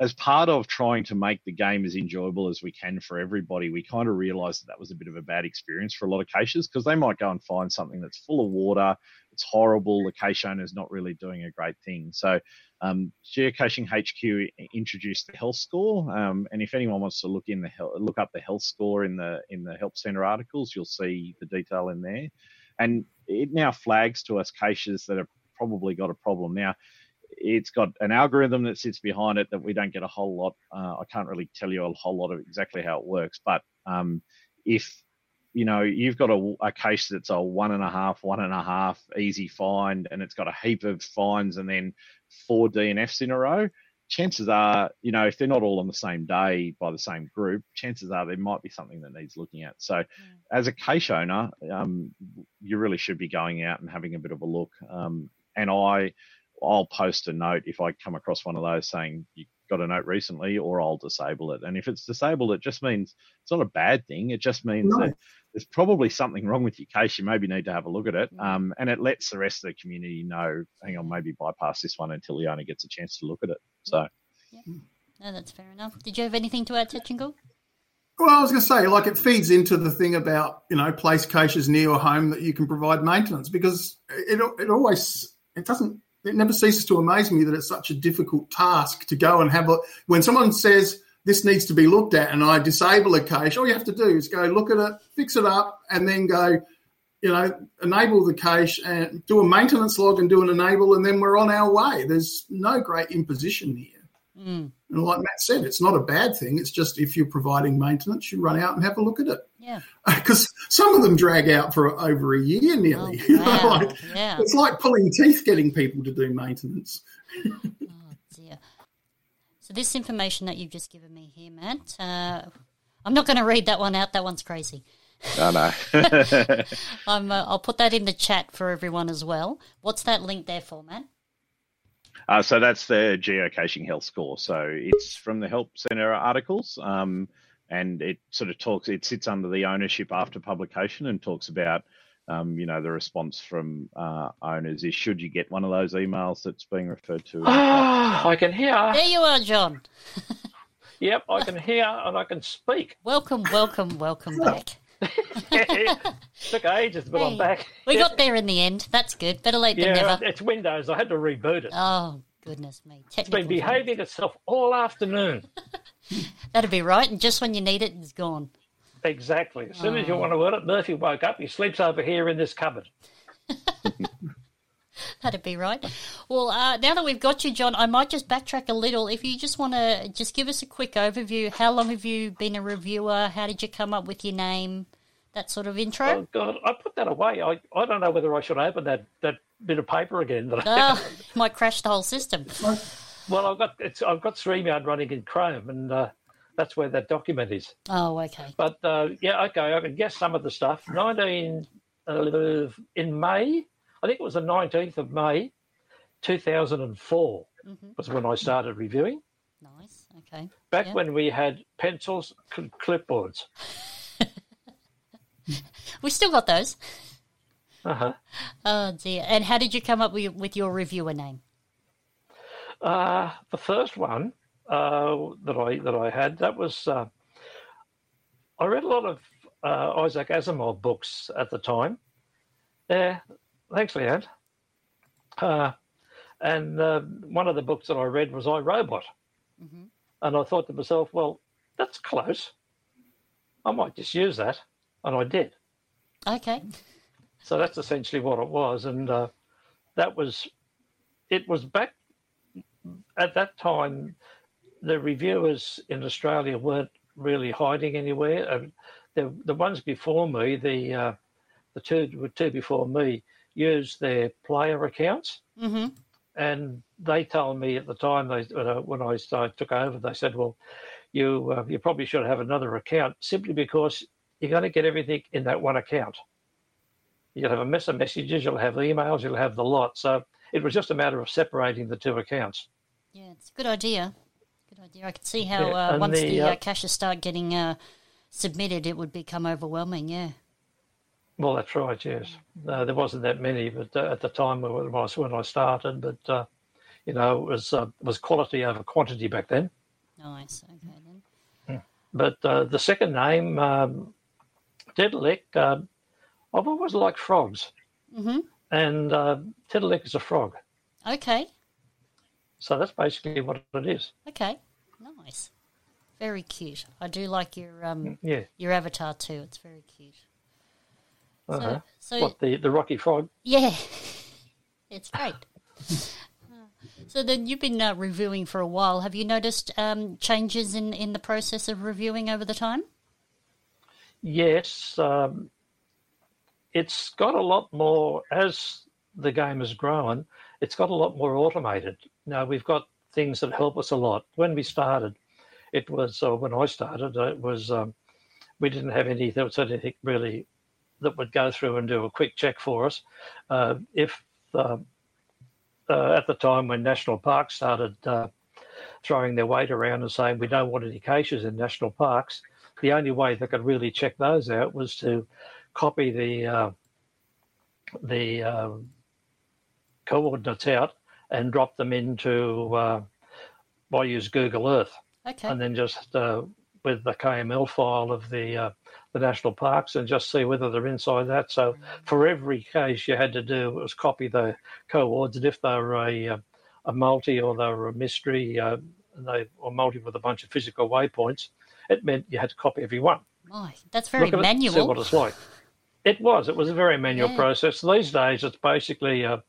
as part of trying to make the game as enjoyable as we can for everybody, we kind of realized that that was a bit of a bad experience for a lot of caches because they might go and find something that's full of water, it's horrible, the cache is not really doing a great thing. So, um, Geocaching HQ introduced the health score, um, and if anyone wants to look in the look up the health score in the in the help center articles, you'll see the detail in there, and it now flags to us caches that have probably got a problem now it's got an algorithm that sits behind it that we don't get a whole lot. Uh, I can't really tell you a whole lot of exactly how it works, but um, if you know you've got a, a, cache that's a one and a half, one and a half easy find, and it's got a heap of fines and then four DNFs in a row. Chances are, you know, if they're not all on the same day by the same group, chances are there might be something that needs looking at. So, mm. as a case owner, um, you really should be going out and having a bit of a look. Um, and I, I'll post a note if I come across one of those saying you got a note recently, or I'll disable it. And if it's disabled, it just means it's not a bad thing. It just means no. that there's probably something wrong with your case. You maybe need to have a look at it. Mm. Um, and it lets the rest of the community know, hang on, maybe bypass this one until he only gets a chance to look at it. Mm. So, yeah. Mm. no, that's fair enough. Did you have anything to add, Tchingal? Well, I was going to say, like, it feeds into the thing about you know place caches near your home that you can provide maintenance because it it always it doesn't it never ceases to amaze me that it's such a difficult task to go and have a when someone says this needs to be looked at and I disable a cache, all you have to do is go look at it, fix it up, and then go, you know, enable the cache and do a maintenance log and do an enable, and then we're on our way. There's no great imposition here. Mm. And like Matt said, it's not a bad thing. It's just if you're providing maintenance, you run out and have a look at it. Yeah. Because some of them drag out for over a year nearly. Oh, You know, like, yeah. it's like pulling teeth getting people to do maintenance. Oh dear. So this information that you've just given me here, Matt, uh, I'm not going to read that one out. That one's crazy. No, no. I'm, uh, I'll put that in the chat for everyone as well. What's that link there for, Matt? Uh, so that's the geocaching health score. So it's from the Help Center articles, um, and it sort of talks. It sits under the ownership after publication and talks about, um, you know, the response from uh, owners is should you get one of those emails that's being referred to. Ah, I can hear. There you are, John. Yep, I can hear and I can speak. Welcome, welcome, welcome back. Took ages, but Hey, I'm back. We got there in the end. That's good. Better late than never. it's Windows. I had to reboot it. Oh goodness me! It's been behaving itself all afternoon. That'd be right. And just when you need it, it's gone. Exactly. As soon as you Oh. want to word it, Murphy woke up. He sleeps over here in this cupboard. That'd be right. Well, uh, now that we've got you, John, I might just backtrack a little. If you just want to just give us a quick overview, how long have you been a reviewer? How did you come up with your name? That sort of intro. Oh God, I put that away. I, I don't know whether I should open that, that bit of paper again. That I, Oh, might crash the whole system. well, I've got it's I've got StreamYard running in Chrome, and uh, that's where that document is. Oh, okay. But uh, yeah, okay, I can guess some of the stuff. Nineteen uh, in May, I think it was the nineteenth of May, two thousand and four hmm was when I started reviewing. Nice. Okay. Back Yeah. when we had pencils, cl- clipboards. We still got those. Uh-huh. Oh dear. And how did you come up with, with your reviewer name? Uh, the first one uh, that I that I had that was uh, I read a lot of uh, Isaac Asimov books at the time. Yeah, thanks, Leanne. Uh, and uh, one of the books that I read was I Robot, Mhm. and I thought to myself, well, that's close. I might just use that, and I did. Okay. So that's essentially what it was, and uh, that was it was back at that time. The reviewers in Australia weren't really hiding anywhere. Um, the the ones before me, the uh, the two two before me, used their player accounts, hmm and they told me at the time they when I, when I started, took over, they said, "Well, you uh, you probably should have another account simply because you're going to get everything in that one account. You'll have a mess of messages, you'll have emails, you'll have the lot. So it was just a matter of separating the two accounts. Yeah, it's a good idea. Good idea. I could see how Yeah, uh, once the, the uh, uh, caches start getting uh, submitted, it would become overwhelming. Yeah. Well, that's right. Yes, uh, there wasn't that many, but uh, at the time when I was when I started, but uh, you know, it was uh, it was quality over quantity back then. Nice. Okay then. But uh, the second name, um, Tiddalik, uh, I've always liked frogs, hmm and uh, is a frog. Okay. So that's basically what it is. Okay. Nice. Very cute. I do like your um Yeah. your avatar too. It's very cute. Uh-huh. So, so What the the Rocky Frog? yeah, it's great. so then you've been uh, reviewing for a while. Have you noticed um, changes in in the process of reviewing over the time? Yes, um, it's got a lot more as the game has grown. It's got a lot more automated. Now we've got things that help us a lot. When we started, it was uh, when I started. It was um, we didn't have any there was anything really that would go through and do a quick check for us. Uh, if uh, uh, at the time when national parks started uh, throwing their weight around and saying we don't want any caches in national parks, the only way they could really check those out was to copy the uh, the uh, coordinates out and drop them into uh, I use Google Earth Okay. and then just uh, with the KML file of the uh, the national parks and just see whether they're inside that. So for every case you had to do was copy the coords, and if they were a uh, a multi or they were a mystery, uh, they or multi with a bunch of physical waypoints, it meant you had to copy every one. My, that's very Look at it, see manual. what it's like. It was. It was a very manual Yeah. process. These days, it's basically a,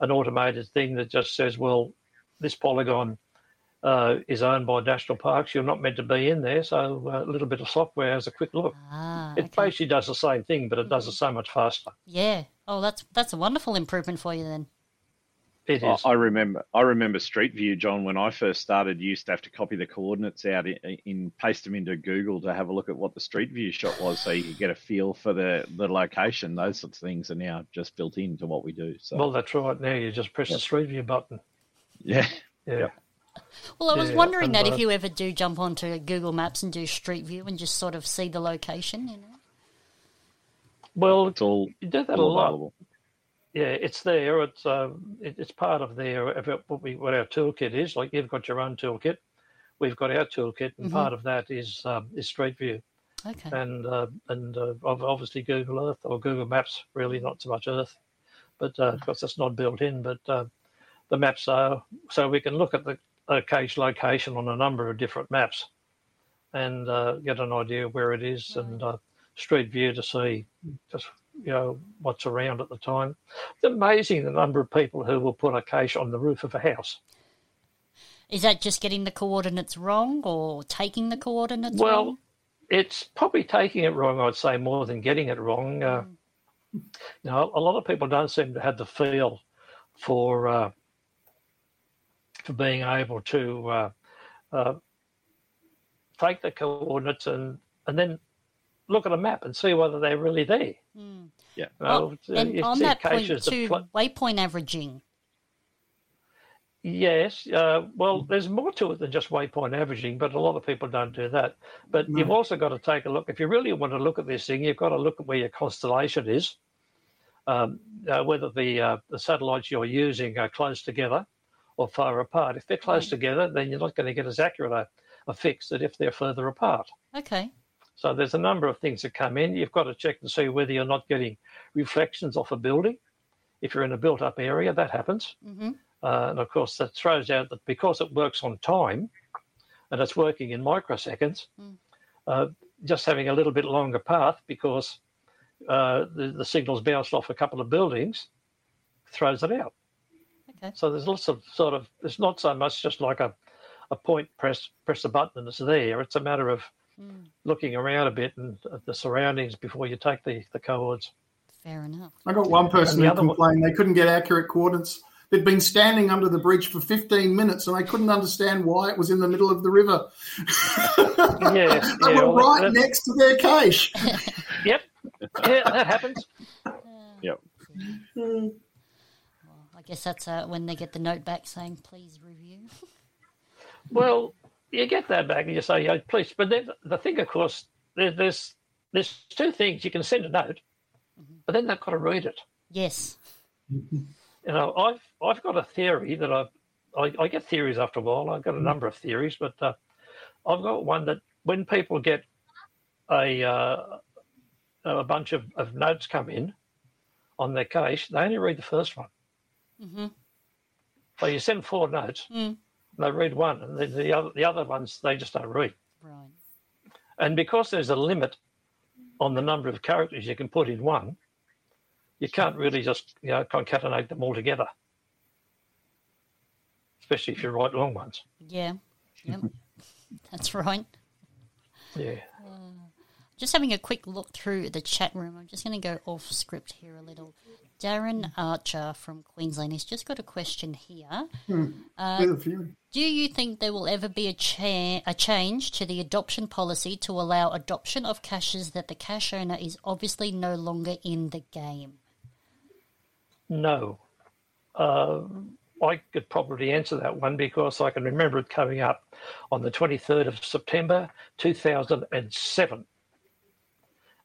an automated thing that just says, well, this polygon uh, is owned by national parks. You're not meant to be in there. So uh, a little bit of software has a quick look. Ah, It okay. basically does the same thing, but it does it so much faster. yeah. Oh, that's that's a wonderful improvement for you then. It I- I remember. I remember Street View, John. When I first started, you used to have to copy the coordinates out in, in paste them into Google to have a look at what the Street View shot was, so you could get a feel for the the location. Those sorts of things are now just built into what we do. So Well, that's right. Now you just press the Street View button. yeah, Yeah. Well, I was Yeah, wondering that if you ever do jump onto Google Maps and do Street View and just sort of see the location, you know. Well, it's all, you do that a lot. available. Yeah, it's there. It's um, it, it's part of our- what we what our toolkit is. Like you've got your own toolkit, we've got our toolkit, and Mhm. part of that is um, is Street View Okay. and uh, and uh, obviously Google Earth or Google Maps. Really, not so much Earth, but uh, because that's not built in. But uh, the maps are so we can look at the cage location on a number of different maps and uh, get an idea of where it is and uh, Street View to see just you know what's around at the time. It's amazing the number of people who will put a cache on the roof of a house. Is that just getting the coordinates wrong or taking the coordinates Well, wrong? it's probably taking it wrong, I'd say, more than getting it wrong. Uh, you know, a lot of people don't seem to have the feel for uh, for being able to uh, uh, take the coordinates and and then look at a map and see whether they're really there. Mm. Yeah. You know, Well, uh, and you on that point too, pl- waypoint averaging. Yes, uh, well, there's more to it than just waypoint averaging, but a lot of people don't do that. But No. you've also got to take a look. If you really want to look at this thing, you've got to look at where your constellation is, um, uh, whether the uh, the satellites you're using are close together or far apart. If they're close Right. together, then you're not going to get as accurate a, a fix as if they're further apart. Okay. So there's a number of things that come in. You've got to check to see whether you're not getting reflections off a building. If you're in a built-up area, that happens. hmm Uh, and of course, that throws out that because it works on time and it's working in microseconds, Mm. uh, just having a little bit longer path because uh, the, the signal's bounced off a couple of buildings throws it out. Okay. So there's lots of sort of, it's not so much just like a, a point, press, press a button and it's there. It's a matter of Mm. looking around a bit and at the surroundings before you take the, the coords. Fair enough. I got one person And the who other one- complained they couldn't get accurate coordinates. They'd been standing under the bridge for 15 minutes and they couldn't understand why it was in the middle of the river. Yeah, they yeah, were right that- next to their cache. Yep. Yeah, that happens. Yep. Well, I guess that's uh, when they get the note back saying, please review. Well, you get that back and you say, oh, please. But then the thing, of course, there, there's there's two things. You can send a note, but then they've got to read it. Yes. You know, I've I've got a theory that I I, I get theories after a while. I've got a number of theories, but uh, I've got one that when people get a uh, a bunch of, of notes come in on their case, they only read the first one. hmm So you send four notes, Mm. They read one, and the, the other the other ones they just don't read. Right. And because there's a limit on the number of characters you can put in one, you can't really just you know concatenate them all together. Especially if you write long ones. Yeah. Yep. that's right. Yeah. Mm. Just having a quick look through the chat room. I'm just going to go off script here a little. Darren Archer from Queensland has just got a question here. With a few. Do you think there will ever be a, cha- a change to the adoption policy to allow adoption of caches that the cache owner is obviously no longer in the game? No. Uh, I could probably answer that one because I can remember it coming up on the 23rd of September 2007.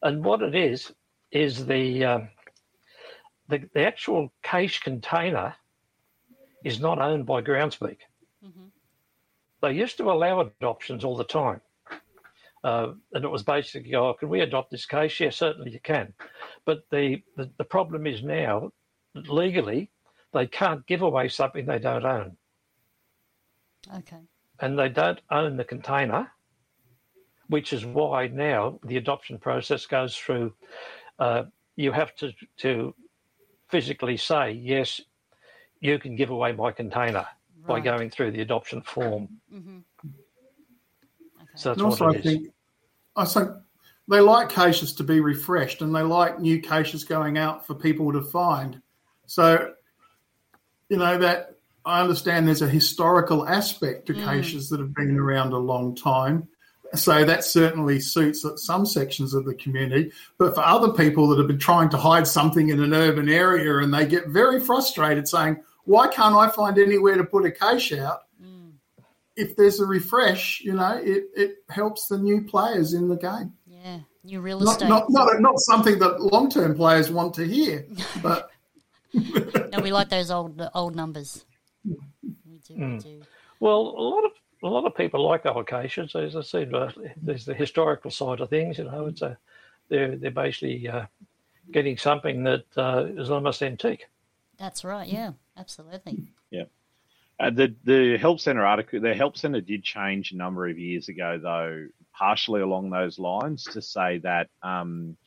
And what it is, is the, um, the, the actual cache container is not owned by Groundspeak. They used to allow adoptions all the time. Uh, and it was basically, oh, can we adopt this cache? Yes, certainly you can. But the, the, the problem is now, legally, they can't give away something they don't own. Okay. And they don't own the container, which is why now the adoption process goes through uh, you have to to physically say yes, you can give away my container by going through the adoption form. hmm Okay. So that's And also, what I it is. think, I think they like caches to be refreshed, and they like new caches going out for people to find. So, you know that I understand there's a historical aspect to Mm. caches that have been around a long time. So that certainly suits some sections of the community. But for other people that have been trying to hide something in an urban area and they get very frustrated saying, why can't I find anywhere to put a cache out? Mm, if there's a refresh, you know, it, it helps the new players in the game. yeah, new real Not, estate. not, not, not something that long term players want to hear, but no, we like those old old numbers. We do. We Mm. do. Well, a lot of a lot of people like allocations. As I said, uh, there's the historical side of things. You know, it's a they're they're basically uh, getting something that uh, is almost antique. That's right. Yeah, absolutely. Uh, the the help center article, the help center did change a number of years ago, though, partially along those lines to say that um,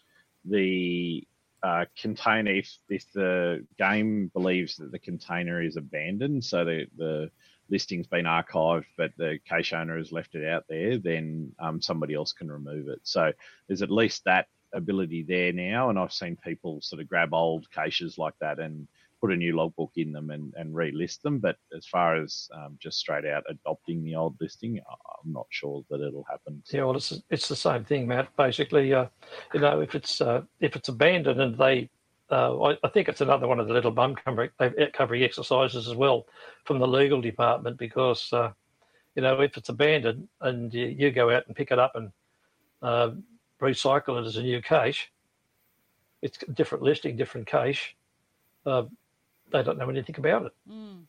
the uh, container, if, if the game believes that the container is abandoned, so the the listing's been archived, but the cache owner has left it out there, then um, somebody else can remove it. So there's at least that ability there now, and I've seen people sort of grab old caches like that and put a new logbook in them and, and relist them. But as far as um, just straight out adopting the old listing, I'm not sure that it'll happen. Yeah, well, it's it's the same thing, Matt. Basically, uh, you know, if it's uh, if it's abandoned and they, uh, I, I think it's another one of the little bum covering, covering exercises as well from the legal department because, uh, you know, if it's abandoned and you, you go out and pick it up and uh, recycle it as a new cache, it's a different listing, different cache. Uh, they don't know anything about it. Mm,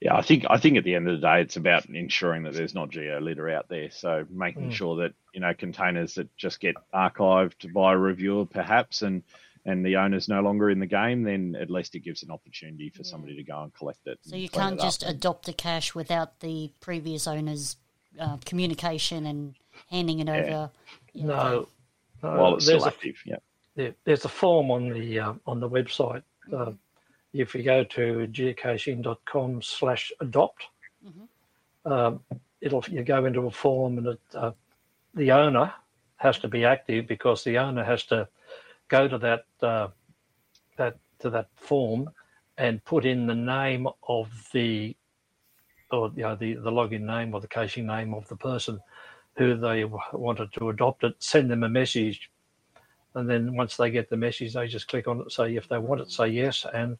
Yeah, I think I think at the end of the day, it's about ensuring that there's not geo litter out there. So making Mm. sure that you know containers that just get archived by a reviewer, perhaps, and and the owner's no longer in the game, then at least it gives an opportunity for Yeah. somebody to go and collect it. so you can't it up. just adopt a cache without the previous owner's uh, communication and handing it over. Yeah, No, okay. no while it's there's still a active. Yeah. there, there's a form on the uh, on the website. Uh, if you go to geocaching.com slash adopt, Mhm. um, it'll you go into a form and it, uh, the owner has to be active because the owner has to go to that uh, that to that form and put in the name of the or you know the the login name or the caching name of the person who they wanted to adopt it. Send them a message and then once they get the message, they just click on it, say if they want it, say yes, and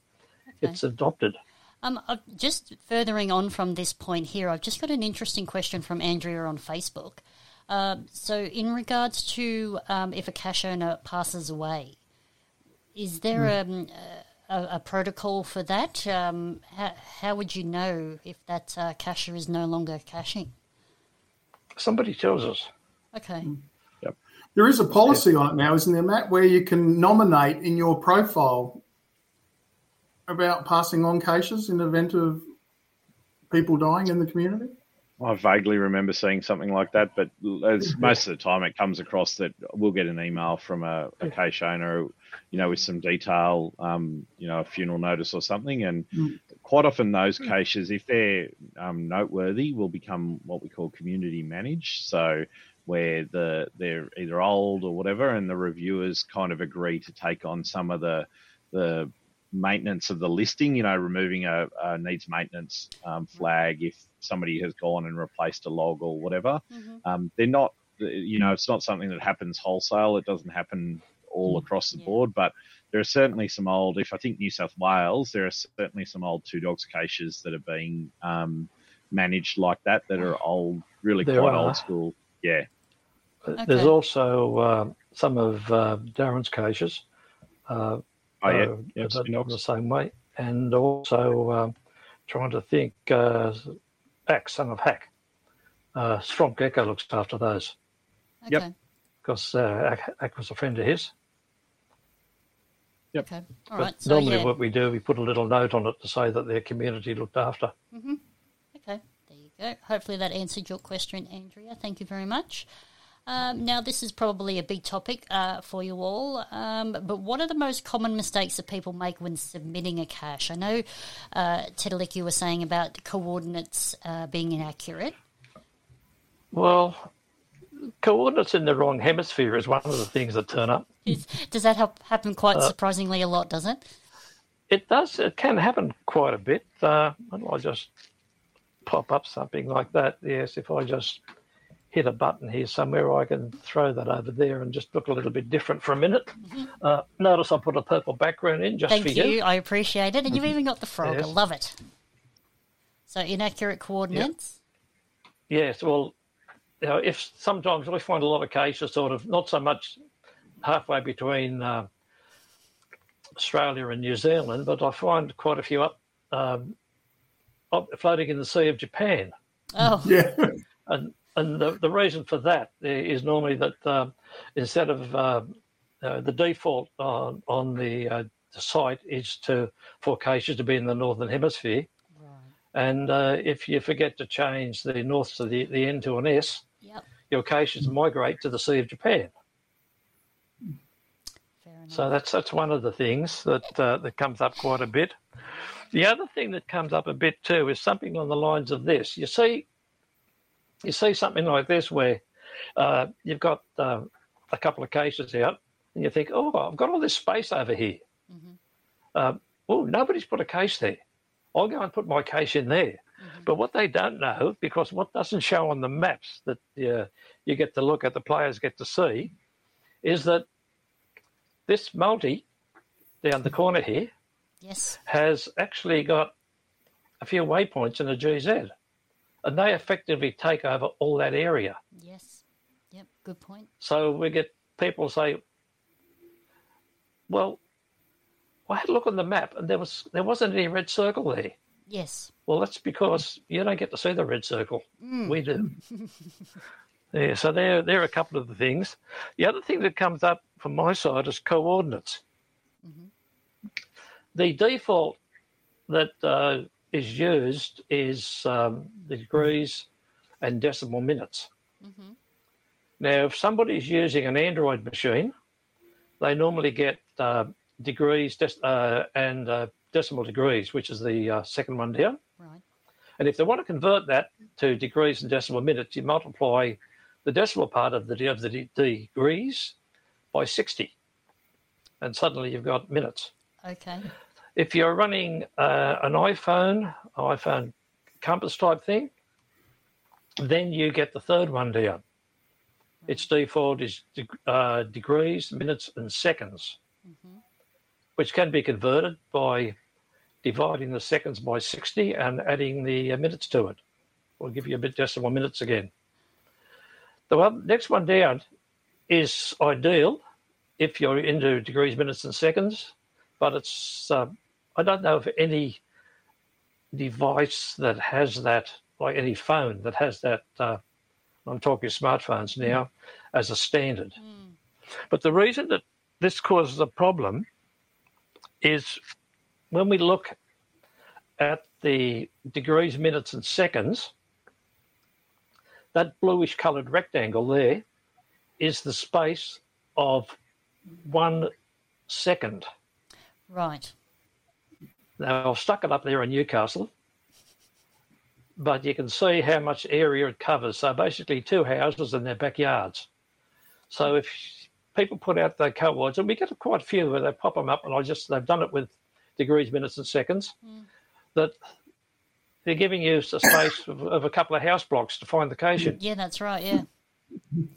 it's adopted. Um, just furthering on from this point here, I've just got an interesting question from Andrea on Facebook. Um, so, in regards to um, if a cache owner passes away, is there um, a, a protocol for that? Um, how, how would you know if that uh, cacher is no longer caching? Somebody tells us. Okay. Yep. there is a policy on it now, isn't there, Matt, where you can nominate in your profile about passing on cases in the event of people dying in the community? I vaguely remember seeing something like that, but as most of the time it comes across that we'll get an email from a, a cache owner, you know, with some detail, um, you know, a funeral notice or something. And Mm. quite often those caches, if they're um, noteworthy, will become what we call community managed. So where the they're either old or whatever, and the reviewers kind of agree to take on some of the the maintenance of the listing, you know, removing a, a needs maintenance um, flag if somebody has gone and replaced a log or whatever. Mhm. Um, they're not, you know, it's not something that happens wholesale. It doesn't happen all across the Yeah. board, but there are certainly some old, if I think New South Wales, there are certainly some old two dogs caches that are being um, managed like that, that are old, really There quite are. old school. Yeah. Uh, There's also uh, some of uh, Darren's caches. Uh, Oh, yeah. uh, yeah. that- spin the same way, and also um, trying to think. Uh, Axe, son of Hack. Uh, Strong Gecko looks after those Okay. Yep. because uh, Ack, Ack was a friend of his. Yep. Okay. All But right. So, normally, yeah. what we do, we put a little note on it to say that their community looked after. Okay, there you go. Hopefully that answered your question, Andrea. Thank you very much. Um, now, this is probably a big topic uh, for you all, um, but what are the most common mistakes that people make when submitting a cache? I know, uh, Tiddalik, you were saying about coordinates uh, being inaccurate. Well, coordinates in the wrong hemisphere is one of the things that turn up. Is, does that help, happen quite Uh, surprisingly a lot, does it? It does. It can happen quite a bit. Uh, I'll just pop up something like that. Yes, if I just hit a button here somewhere, I can throw that over there and just look a little bit different for a minute. Uh, notice I put a purple background in just Thank for you. Thank you, I appreciate it. And you've even got the frog. I love it. So, inaccurate coordinates. Yes, well, you know, if sometimes we find a lot of cases sort of not so much halfway between uh, Australia and New Zealand, but I find quite a few up, um, up floating in the Sea of Japan. Oh, Yeah. And and the, the reason for that is normally that um, instead of uh, uh, the default on on the, uh, the site is to for cases to be in the northern hemisphere, and uh, if you forget to change the north to the, the N to an S, yep. your cases migrate to the Sea of Japan. So that's that's one of the things that uh, that comes up quite a bit. The other thing that comes up a bit too is something on the lines of this. You see, you see something like this where uh, you've got uh, a couple of cases out, and you think, "Oh, I've got all this space over here. Um, oh, nobody's put a case there. I'll go and put my case in there." But what they don't know, because what doesn't show on the maps that uh, you get to look at, the players get to see, is that this multi down the corner here Yes. has actually got a few waypoints in a GZ, and they effectively take over all that area. Yes. Yep. Good point. So we get people say, "Well, I had a look on the map, and there was there wasn't any red circle there." Yes. Well, that's because you don't get to see the red circle. We do. yeah, so there, there are a couple of the things. The other thing that comes up from my side is coordinates. The default that uh, is used is um, the degrees and decimal minutes. Now, if somebody's using an Android machine, they normally get uh, degrees dec- uh, and uh, decimal degrees, which is the uh, second one down. Right. And if they want to convert that to degrees and decimal minutes, you multiply the decimal part of the, of the de- degrees by 60. And suddenly you've got minutes. Okay. If you're running uh, an iPhone, iPhone compass type thing, then you get the third one down. Its default is de- uh, degrees, minutes, and seconds, which can be converted by dividing the seconds by 60 and adding the uh, minutes to it. We'll give you a bit decimal minutes again. The one, next one down is ideal if you're into degrees, minutes, and seconds, but it's uh, I don't know of any device that has that, like any phone that has that. Uh, I'm talking smartphones now as a standard. But the reason that this causes a problem is when we look at the degrees, minutes, and seconds, that bluish coloured rectangle there is the space of one second. Right. Now, I've stuck it up there in Newcastle, but you can see how much area it covers. So basically, two houses in their backyards. So if people put out their cowards, and we get quite a few where they pop them up, and I just they've done it with degrees, minutes, and seconds. That they're giving you a space of, of a couple of house blocks to find the occasion. Yeah, that's right. Yeah.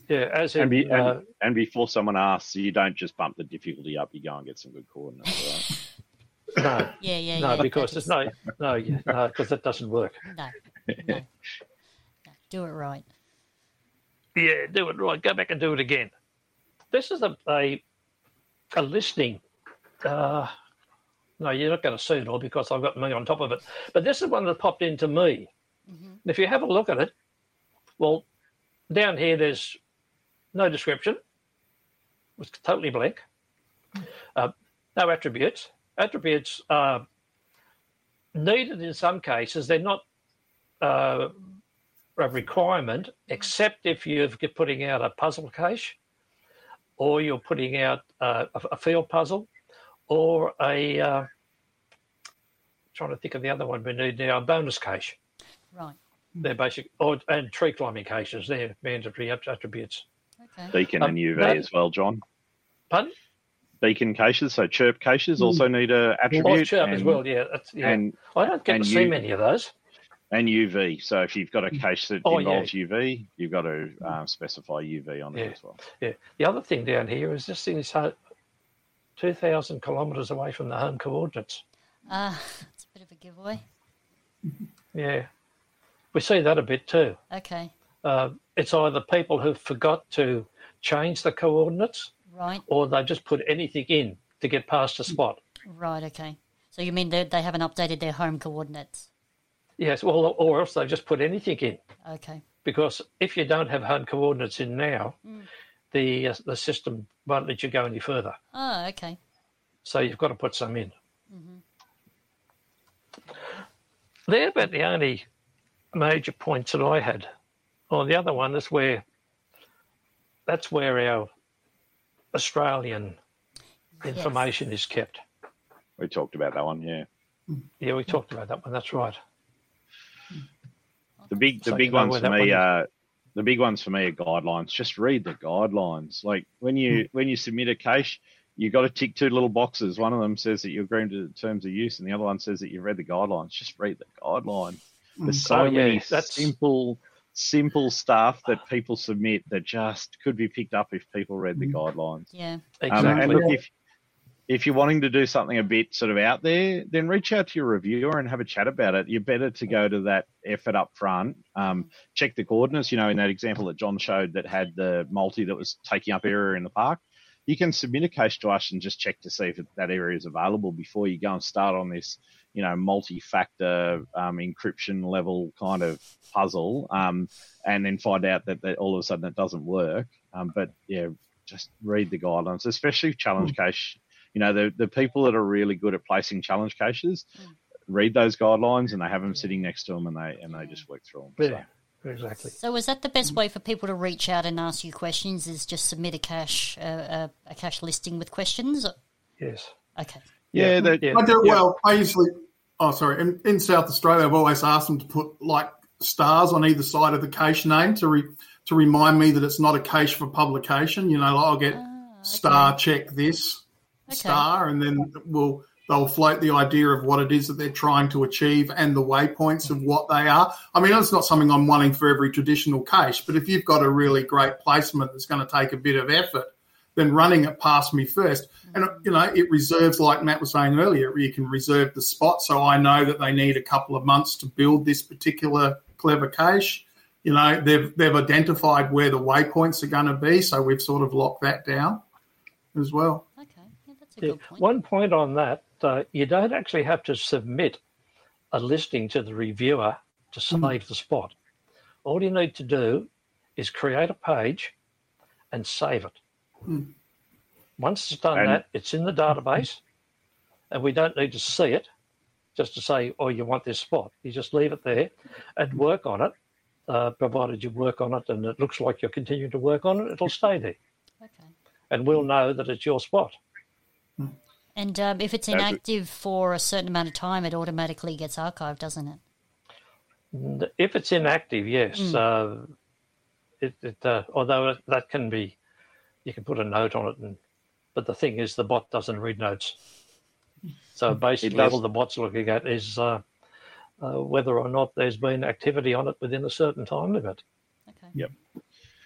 Yeah, as in, And, be, uh, and, and before someone asks, you don't just bump the difficulty up. You go and get some good coordinates. Right? no, Yeah. Yeah. no, yeah. because is- no, no, yeah, no, because that doesn't work. No. No. no. Do it right. Yeah, do it right. Go back and do it again. This is a a, a listening. Uh, no, you're not going to see it all because I've got me on top of it. But this is one that popped into me. And if you have a look at it, well, down here there's no description. It's totally blank. Uh, no attributes. Attributes are needed in some cases. They're not uh, a requirement, except if you're putting out a puzzle cache, or you're putting out uh, a, a field puzzle, or a uh, trying to think of the other one we need now, a bonus cache. Right. They're basic, or and tree climbing caches. They're mandatory attributes. Okay. Beacon Um, and UV that- as well, John. Pardon? Beacon caches, so chirp caches also need a Oh, attribute. chirp and, as well. Yeah, that's, yeah. And I don't get and to see you- many of those. and UV. So if you've got a cache that Oh, yeah. involves UV, you've got to um, specify UV on Yeah. it as well. Yeah. The other thing down here is this thing is two thousand kilometres away from the home coordinates. Uh, it's a bit of a giveaway. Yeah, we see that a bit too. Okay. Uh, it's either people who forgot to change the coordinates, Right. or they just put anything in to get past the mm. spot. Right. Okay. So you mean they they haven't updated their home coordinates? Yes, well, or else they've just put anything in. Okay. Because if you don't have home coordinates in now, mm. the uh, the system won't let you go any further. Oh, okay. So you've got to put some in. Mm-hmm. They're about the only major points that I had. Well, the other one is where that's where our Australian information is kept. We talked about that one, yeah. Yeah, we talked about that one. That's right. The big the So big ones for me one is. are the big ones for me are guidelines. Just read the guidelines. Like when you Hmm. when you submit a case, you've got to tick two little boxes. One of them says that you're agreeing to the terms of use, and the other one says that you've read the guidelines. Just read the guideline. There's so Oh, yeah, many that's- simple simple stuff that people submit that just could be picked up if people read the guidelines. Yeah. Um, Exactly. and look, if if you're wanting to do something a bit sort of out there, then reach out to your reviewer and have a chat about it. You're better to go to that effort up front. Um, check the coordinates. You know, in that example that John showed that had the multi that was taking up area in the park, you can submit a case to us and just check to see if that area is available before you go and start on this, you know, multi-factor um, encryption level kind of puzzle, um, and then find out that, that all of a sudden it doesn't work. Um, but yeah, just read the guidelines, especially challenge cache. You know, the the people that are really good at placing challenge caches read those guidelines and they have them sitting next to them and they and they just work through them. yeah, exactly. So is that the best way for people to reach out and ask you questions? Is just submit a cache uh, a, a cache listing with questions? Yes. Okay. Yeah, they- Yeah. I do yeah. well. I usually, oh sorry, in, in South Australia, I've always asked them to put like stars on either side of the cache name to re, to remind me that it's not a cache for publication. You know, like I'll get Ah, star check this Okay. star, and then we'll they'll float the idea of what it is that they're trying to achieve and the waypoints of what they are. I mean, it's not something I'm wanting for every traditional cache, but if you've got a really great placement that's going to take a bit of effort, then running it past me first. And, you know, it reserves, like Matt was saying earlier, you can reserve the spot. So I know that they need a couple of months to build this particular clever cache. You know, they've, they've identified where the waypoints are going to be. So we've sort of locked that down as well. Okay. Yeah, that's a Yeah. good point. One point on that, uh, you don't actually have to submit a listing to the reviewer to save the spot. All you need to do is create a page and save it. Once it's done And- that, it's in the database, and we don't need to see it just to say, oh, you want this spot. You just leave it there and work on it. Uh, provided you work on it and it looks like you're continuing to work on it, it'll stay there. Okay. And we'll know that it's your spot. And um, if it's That's it. inactive for a certain amount of time, it automatically gets archived, doesn't it? If it's inactive, yes. Uh, it, it uh, although that can be, you can put a note on it, and but the thing is, the bot doesn't read notes. So basically, does- all the bot's looking at is uh, uh, whether or not there's been activity on it within a certain time limit. Okay. Yep.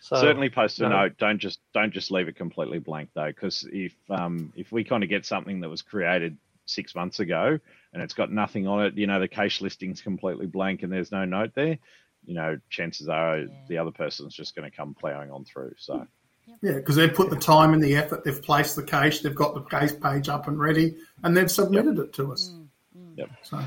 So Certainly post a no. note. Don't just don't just leave it completely blank though, because if um, if we kind of get something that was created six months ago and it's got nothing on it, you know, the cache listing's completely blank and there's no note there, you know, chances are Yeah. the other person's just going to come plowing on through. So Yeah, because they've put the time and the effort, they've placed the case, they've got the case page up and ready, and they've submitted it to us. Yep. So,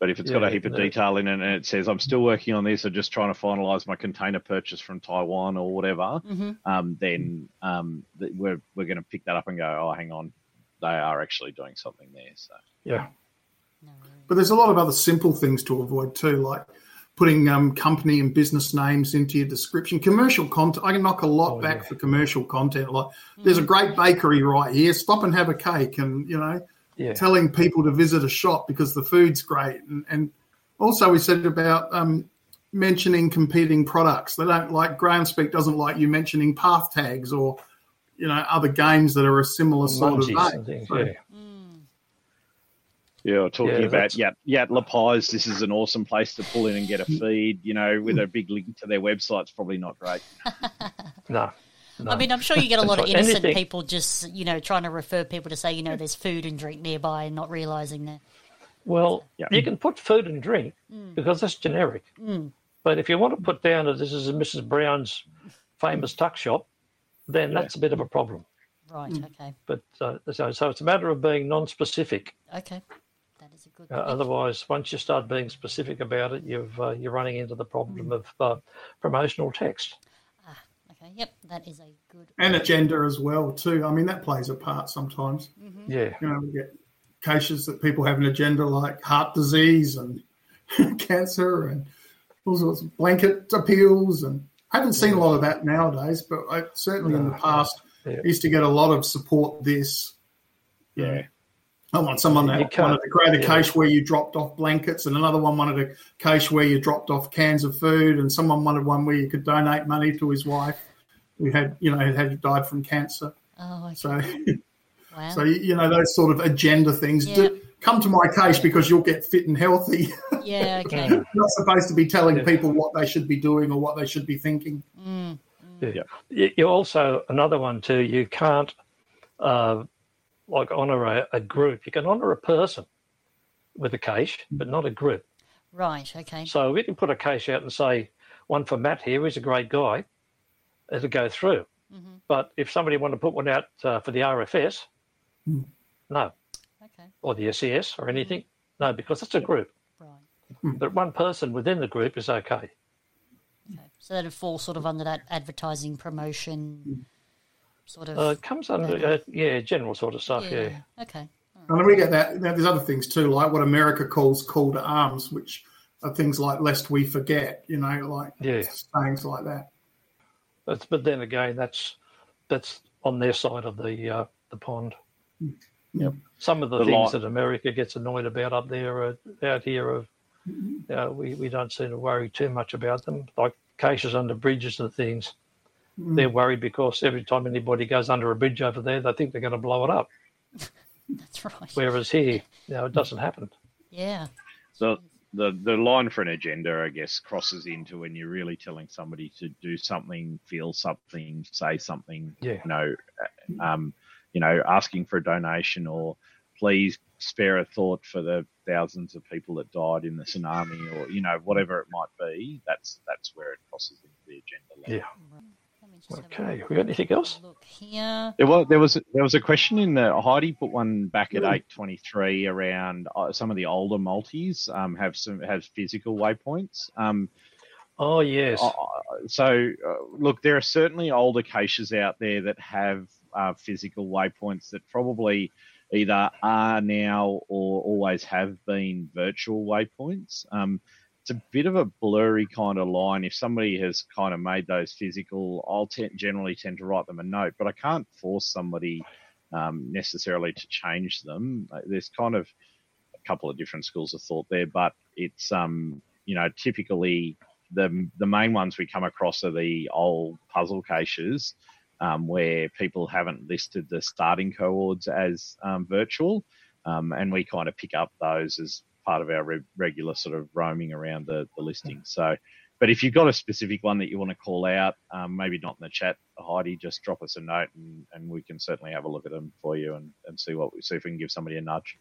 But if it's got a heap of no. detail in it and it says, I'm still working on this or just trying to finalize my container purchase from Taiwan or whatever, um, then um, th- we're, we're going to pick that up and go, oh, hang on, they are actually doing something there. So yeah, but there's a lot of other simple things to avoid too, like putting um, company and business names into your description. Commercial content, I can knock a lot Oh, back yeah. for commercial content. Like, there's a great bakery right here. Stop and have a cake, and you know, Yeah. telling people to visit a shop because the food's great. And, and also, we said about um, mentioning competing products. They don't like Groundspeak doesn't like you mentioning path tags or you know other games that are a similar sort of Munchies vein. and So- yeah. Yeah, or talking Yeah, about that's- Yat Yatala Pies. This is an awesome place to pull in and get a feed. You know, with a big link to their website, it's probably not great. No. no. I mean, I'm sure you get a lot of innocent Anything- people just, you know, trying to refer people to say, you know, there's food and drink nearby and not realizing that. Well, Yeah. you can put food and drink because that's generic. But if you want to put down that this is Mrs. Brown's famous tuck shop, then that's a bit of a problem. Right. Mm. Okay. But uh, so, so it's a matter of being non-specific. Okay. That is a good. Uh, otherwise, once you start being specific about it, you've uh, you're running into the problem of uh, promotional text. okay. Yep. That is a good. and agenda as well too. I mean, that plays a part sometimes. Yeah, You know, we get cases that people have an agenda like heart disease and cancer and all sorts of blanket appeals. And I haven't seen a lot of that nowadays, but I certainly in the past Yeah. used to get a lot of support. This, Yeah, I want someone that wanted to create a yeah. cache where you dropped off blankets, and another one wanted a case where you dropped off cans of food, and someone wanted one where you could donate money to his wife who had, you know, had died from cancer. Oh, okay. So. wow. So you you know those sort of agenda things. Yeah. Do, come to my case because you'll get fit and healthy. yeah. Okay. Mm. Not supposed to be telling Yeah. people what they should be doing or what they should be thinking. Mm, mm. yeah. You you also another one too. You can't uh, like honour a, a group. You can honour a person with a cache, but not a group. Right. Okay. So we can put a cache out and say one for Matt here. He's a great guy. It'll go through. Mm-hmm. But if somebody wanted to put one out uh, for the RFS, no, Okay. or the SES or anything, mm-hmm. no, because it's a group. Right. Mm-hmm. But one person within the group is okay. Okay. So that'd fall sort of under that advertising promotion sort of. Uh, it comes under, uh, yeah, general sort of stuff, yeah. Okay. And then we get that. now There's other things too, like what America calls call to arms, which are things like "lest we forget," you know, like Yeah. sayings like that. But, but then again, that's that's on their side of the uh, the pond. Yep. Some of the, The things li- that America gets annoyed about up there, are, out here, are, you know, we, we don't seem to worry too much about them. Like cases under bridges and things, they're worried because every time anybody goes under a bridge over there, they think they're going to blow it up. That's right. Whereas here, you know, it doesn't happen. Yeah. So the the line for an agenda, I guess, crosses into when you're really telling somebody to do something, feel something, say something. Yeah. You know, um, you know, asking for a donation or please spare a thought for the thousands of people that died in the tsunami, or you know, whatever it might be. That's that's where it crosses into the agenda. line. Yeah. Let me just have a Okay. We got anything else? look here. There was there was there was a question in the Heidi put one back at eight twenty three around uh, some of the older multis um, have some have physical waypoints. Um, Oh, yes. uh, so uh, look, there are certainly older caches out there that have uh, physical waypoints that probably either are now or always have been virtual waypoints. Um, it's a bit of a blurry kind of line. If somebody has kind of made those physical, I'll te- generally tend to write them a note, but I can't force somebody um, necessarily to change them. There's kind of a couple of different schools of thought there, but it's um, you know typically the the main ones we come across are the old puzzle caches um, where people haven't listed the starting coords as um, virtual, um, and we kind of pick up those as part of our re- regular sort of roaming around the, the listing. So, but if you've got a specific one that you want to call out, um, maybe not in the chat, Heidi, just drop us a note and, and we can certainly have a look at them for you and, and see what we see if we can give somebody a nudge.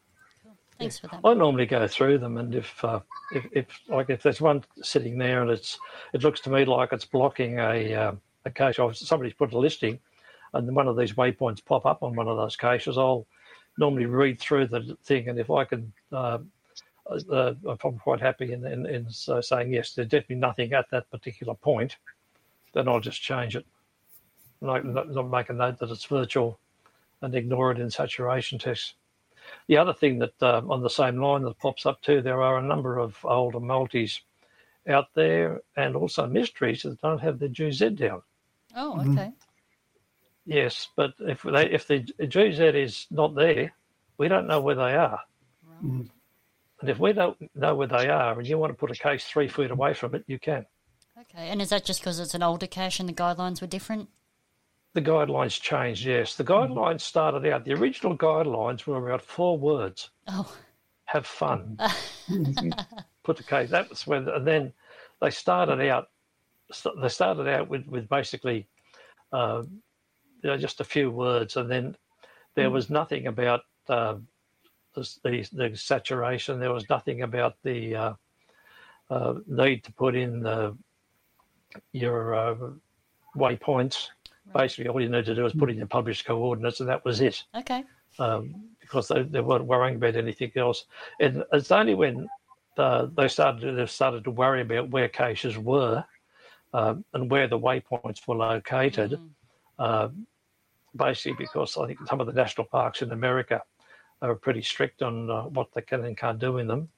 Thanks for that. I normally go through them, and if, uh, if if like if there's one sitting there and it's it looks to me like it's blocking a uh, a cache, or somebody's put a listing, and one of these waypoints pop up on one of those caches, I'll normally read through the thing, and if I can, uh, uh, I'm probably quite happy in in, in uh, saying yes, there's definitely nothing at that particular point, then I'll just change it, not, not, not make a note that it's virtual, and ignore it in saturation text. The other thing that uh, on the same line that pops up too, there are a number of older multis out there, and also mysteries that don't have the GZ down. Oh, Mhm. okay. Yes, but if they if the GZ is not there, we don't know where they are. Right. Mm. And if we don't know where they are, and you want to put a case three feet away from it, you can. Okay. And is that just because it's an older cache and the guidelines were different? The guidelines changed. Yes, the guidelines started out. The original guidelines were about four words: Oh, have fun. put the case. That was when, and then they started out. They started out with with basically, uh, you know, just a few words, and then there was nothing about uh, the, the the saturation. There was nothing about the uh, uh, need to put in the, your uh, waypoints. Basically, all you need to do is put in your published coordinates, and that was it okay. um, because they, they weren't worrying about anything else. And it's only when uh, they started they started to worry about where caches were um, and where the waypoints were located. Mm. Uh, basically, because I think some of the national parks in America are pretty strict on uh, what they can and can't do in them.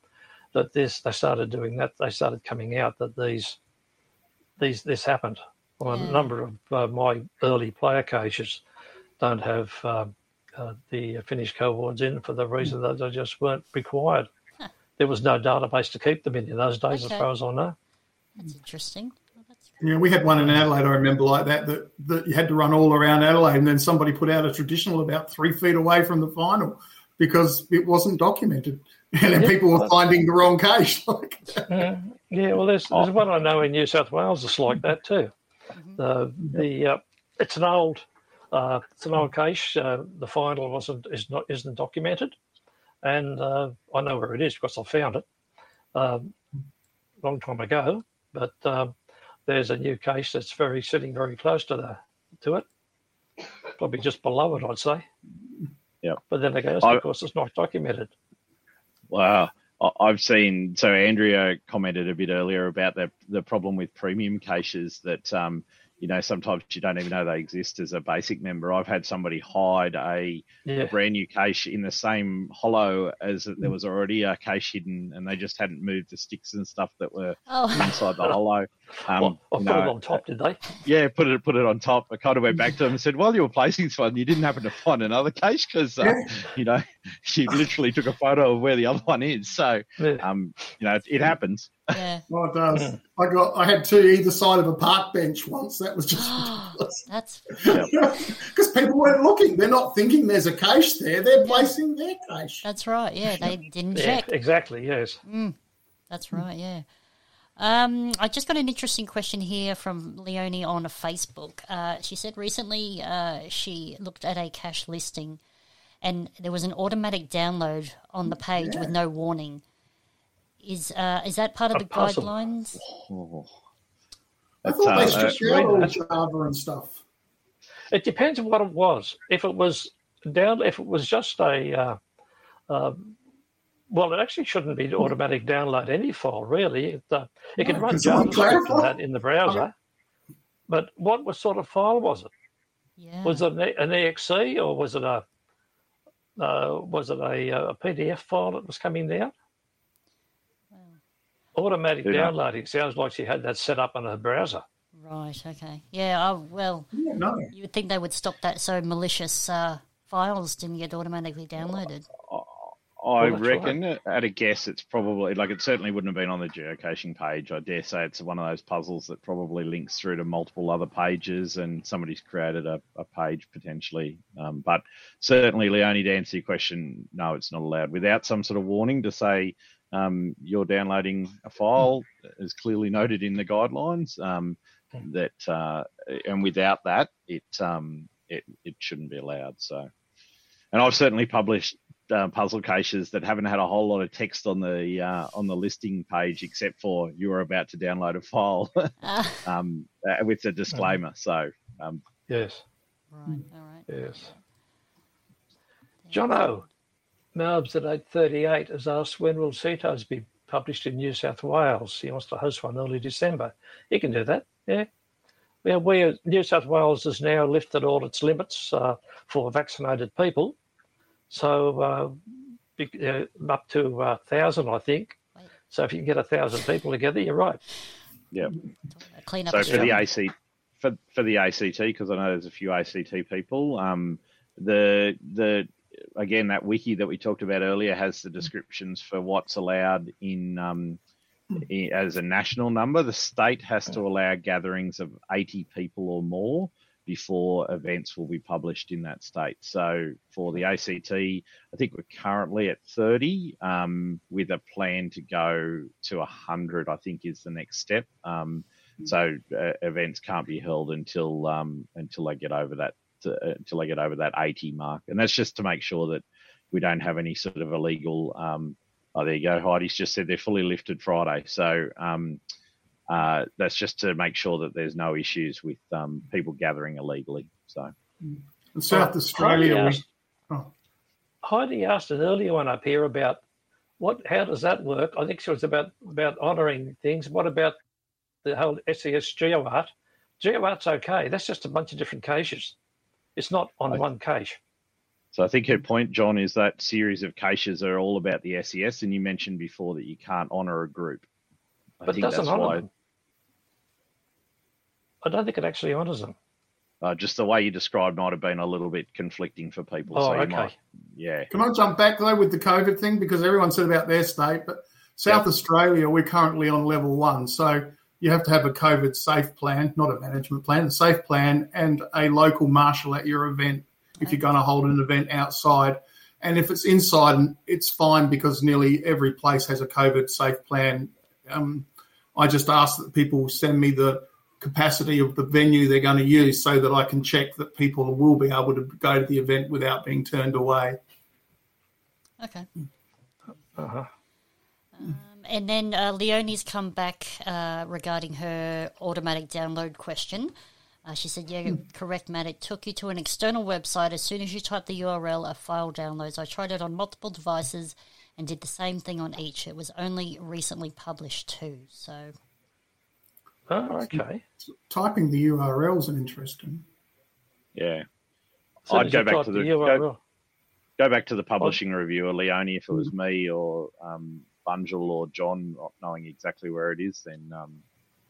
That this they started doing that. They started coming out that these these this happened. Well, Yeah. a number of uh, my early player caches don't have. Um, uh, the finished coords in for the reason that they just weren't required. Huh. There was no database to keep them in in those days, Okay. as far as I know. That's interesting. Well, that's Yeah, we had one in Adelaide. I remember like that, that that you had to run all around Adelaide, and then somebody put out a traditional about three feet away from the final because it wasn't documented, and then Yeah. people were finding the wrong case. Like, Yeah, well, there's, there's one I know in New South Wales that's like that too. Mhm. The the uh, it's an old uh, it's an old case. Uh, the final wasn't is not isn't documented, and uh, I know where it is because I found it um, a long time ago. But um, there's a new case that's very sitting very close to the to it, probably just below it, I'd say. Yep. But then again, it's I- because it's not documented. Wow. I've seen, so Andrea commented a bit earlier about the, the problem with premium caches that, um, you know, sometimes you don't even know they exist as a basic member. I've had somebody hide a, Yeah. a brand new cache in the same hollow as there was already a cache hidden and they just hadn't moved the sticks and stuff that were Oh, inside the hollow. Um, Well, I you put it on top, did they? yeah, put it put it on top. I kind of went back to them and said, "While you were placing this one, you didn't happen to find another cache because, uh, Yeah. you know, she literally took a photo of where the other one is. So, Yeah. um, you know, it, it happens. Yeah. oh, it does. I got. I had two either side of a park bench once. That was just ridiculous. That's because people weren't looking. They're not thinking there's a cache there. They're placing their cache. that's right. Yeah, they didn't Yeah, check. exactly. Yes. Mm, that's right, yeah. Um, I just got an interesting question here from Leonie on Facebook. Uh, she said recently uh, she looked at a cache listing and there was an automatic download on the page with no warning. Is uh, is that part of A the puzzle. guidelines? Oh. I thought uh, they uh, stripped all. Java and stuff. It depends on what it was. If it was down, if it was just a, uh, um, well, it actually shouldn't be automatic download any file really. It, uh, it can No, run can someone JavaScript that in the browser. But what was sort of file was it? Yeah. Was it an, an exe or was it a uh, was it a, a PDF file that was coming down? Automatic Yeah. downloading sounds like she had that set up on her browser. Right, okay. Yeah, oh, well, Yeah, no. you would think they would stop that so malicious uh, files didn't get automatically downloaded. I Well, that's reckon, at a guess, it's probably like it certainly wouldn't have been on the geocaching page. I dare say it's one of those puzzles that probably links through to multiple other pages, and somebody's created a, a page potentially. Um, but certainly, Leonie, to answer your question, no, it's not allowed without some sort of warning to say um, you're downloading a file, as clearly noted in the guidelines. Um, that uh, and without that, it um, it it shouldn't be allowed. So, and I've certainly published uh, puzzle caches that haven't had a whole lot of text on the uh, on the listing page, except for you are about to download a file um, uh, with a disclaimer. So, um, Yes, right, all right. yes. Jono, Melbs at 8.38 has asked when will CITOs be published in New South Wales? He wants to host one early December. He can do that, yeah. Yeah, we, New South Wales has now lifted all its limits uh, for vaccinated people. So uh, be- uh, up to uh, 1,000, I think. So if you can get a thousand people together, you're right. Yeah. Clean up. So for the struggle. AC, for for the ACT, because I know there's a few ACT people. Um, the the again that wiki that we talked about earlier has the descriptions for what's allowed in um, as a national number. The state has to allow gatherings of 80 people or more before events will be published in that state. So for the ACT, I think we're currently at 30, um, with a plan to go to 100. I think is the next step. Um, so uh, events can't be held until um, until they get over that uh, until they get over that 80 mark, and that's just to make sure that we don't have any sort of illegal. Um, oh, there you go. Heidi's just said they're fully lifted Friday, so um, uh, that's just to make sure that there's no issues with um, people gathering illegally. So In South Well, Australia, Heidi we, asked, oh, Heidi asked an earlier one up here about what. How does that work? I think she was about about honouring things. What about the whole SES GeoArt? GeoArt's okay. That's just a bunch of different caches. It's not on Right. one cache. So I think her point, John, is that series of caches are all about the SES, and you mentioned before that you can't honour a group. I But it think doesn't that's honour why. them. I don't think it actually honours them. Uh, just the way you described might have been a little bit conflicting for people. Oh, so you okay. might, yeah. Can I jump back though with the COVID thing because everyone said about their state, but South Yep. Australia we're currently on level one, so you have to have a COVID safe plan, not a management plan, a safe plan, and a local marshal at your event if you're going to hold an event outside. And if it's inside, it's fine because nearly every place has a COVID safe plan. Um, I just ask that people send me the capacity of the venue they're going to use so that I can check that people will be able to go to the event without being turned away. Okay. Uh-huh. Um, and then uh, Leonie's come back uh, regarding her automatic download question. Uh, she said, Yeah, correct, Matt. It took you to an external website. As soon as you type the URL, a file downloads. I tried it on multiple devices and did the same thing on each. It was only recently published too. So, Oh, okay. Typing the URL is an interesting. Yeah. So I'd go back to the the- URL? go- Go back to the publishing reviewer, Leonie, if it was me or um, Bunjil or John, not knowing exactly where it is, then um,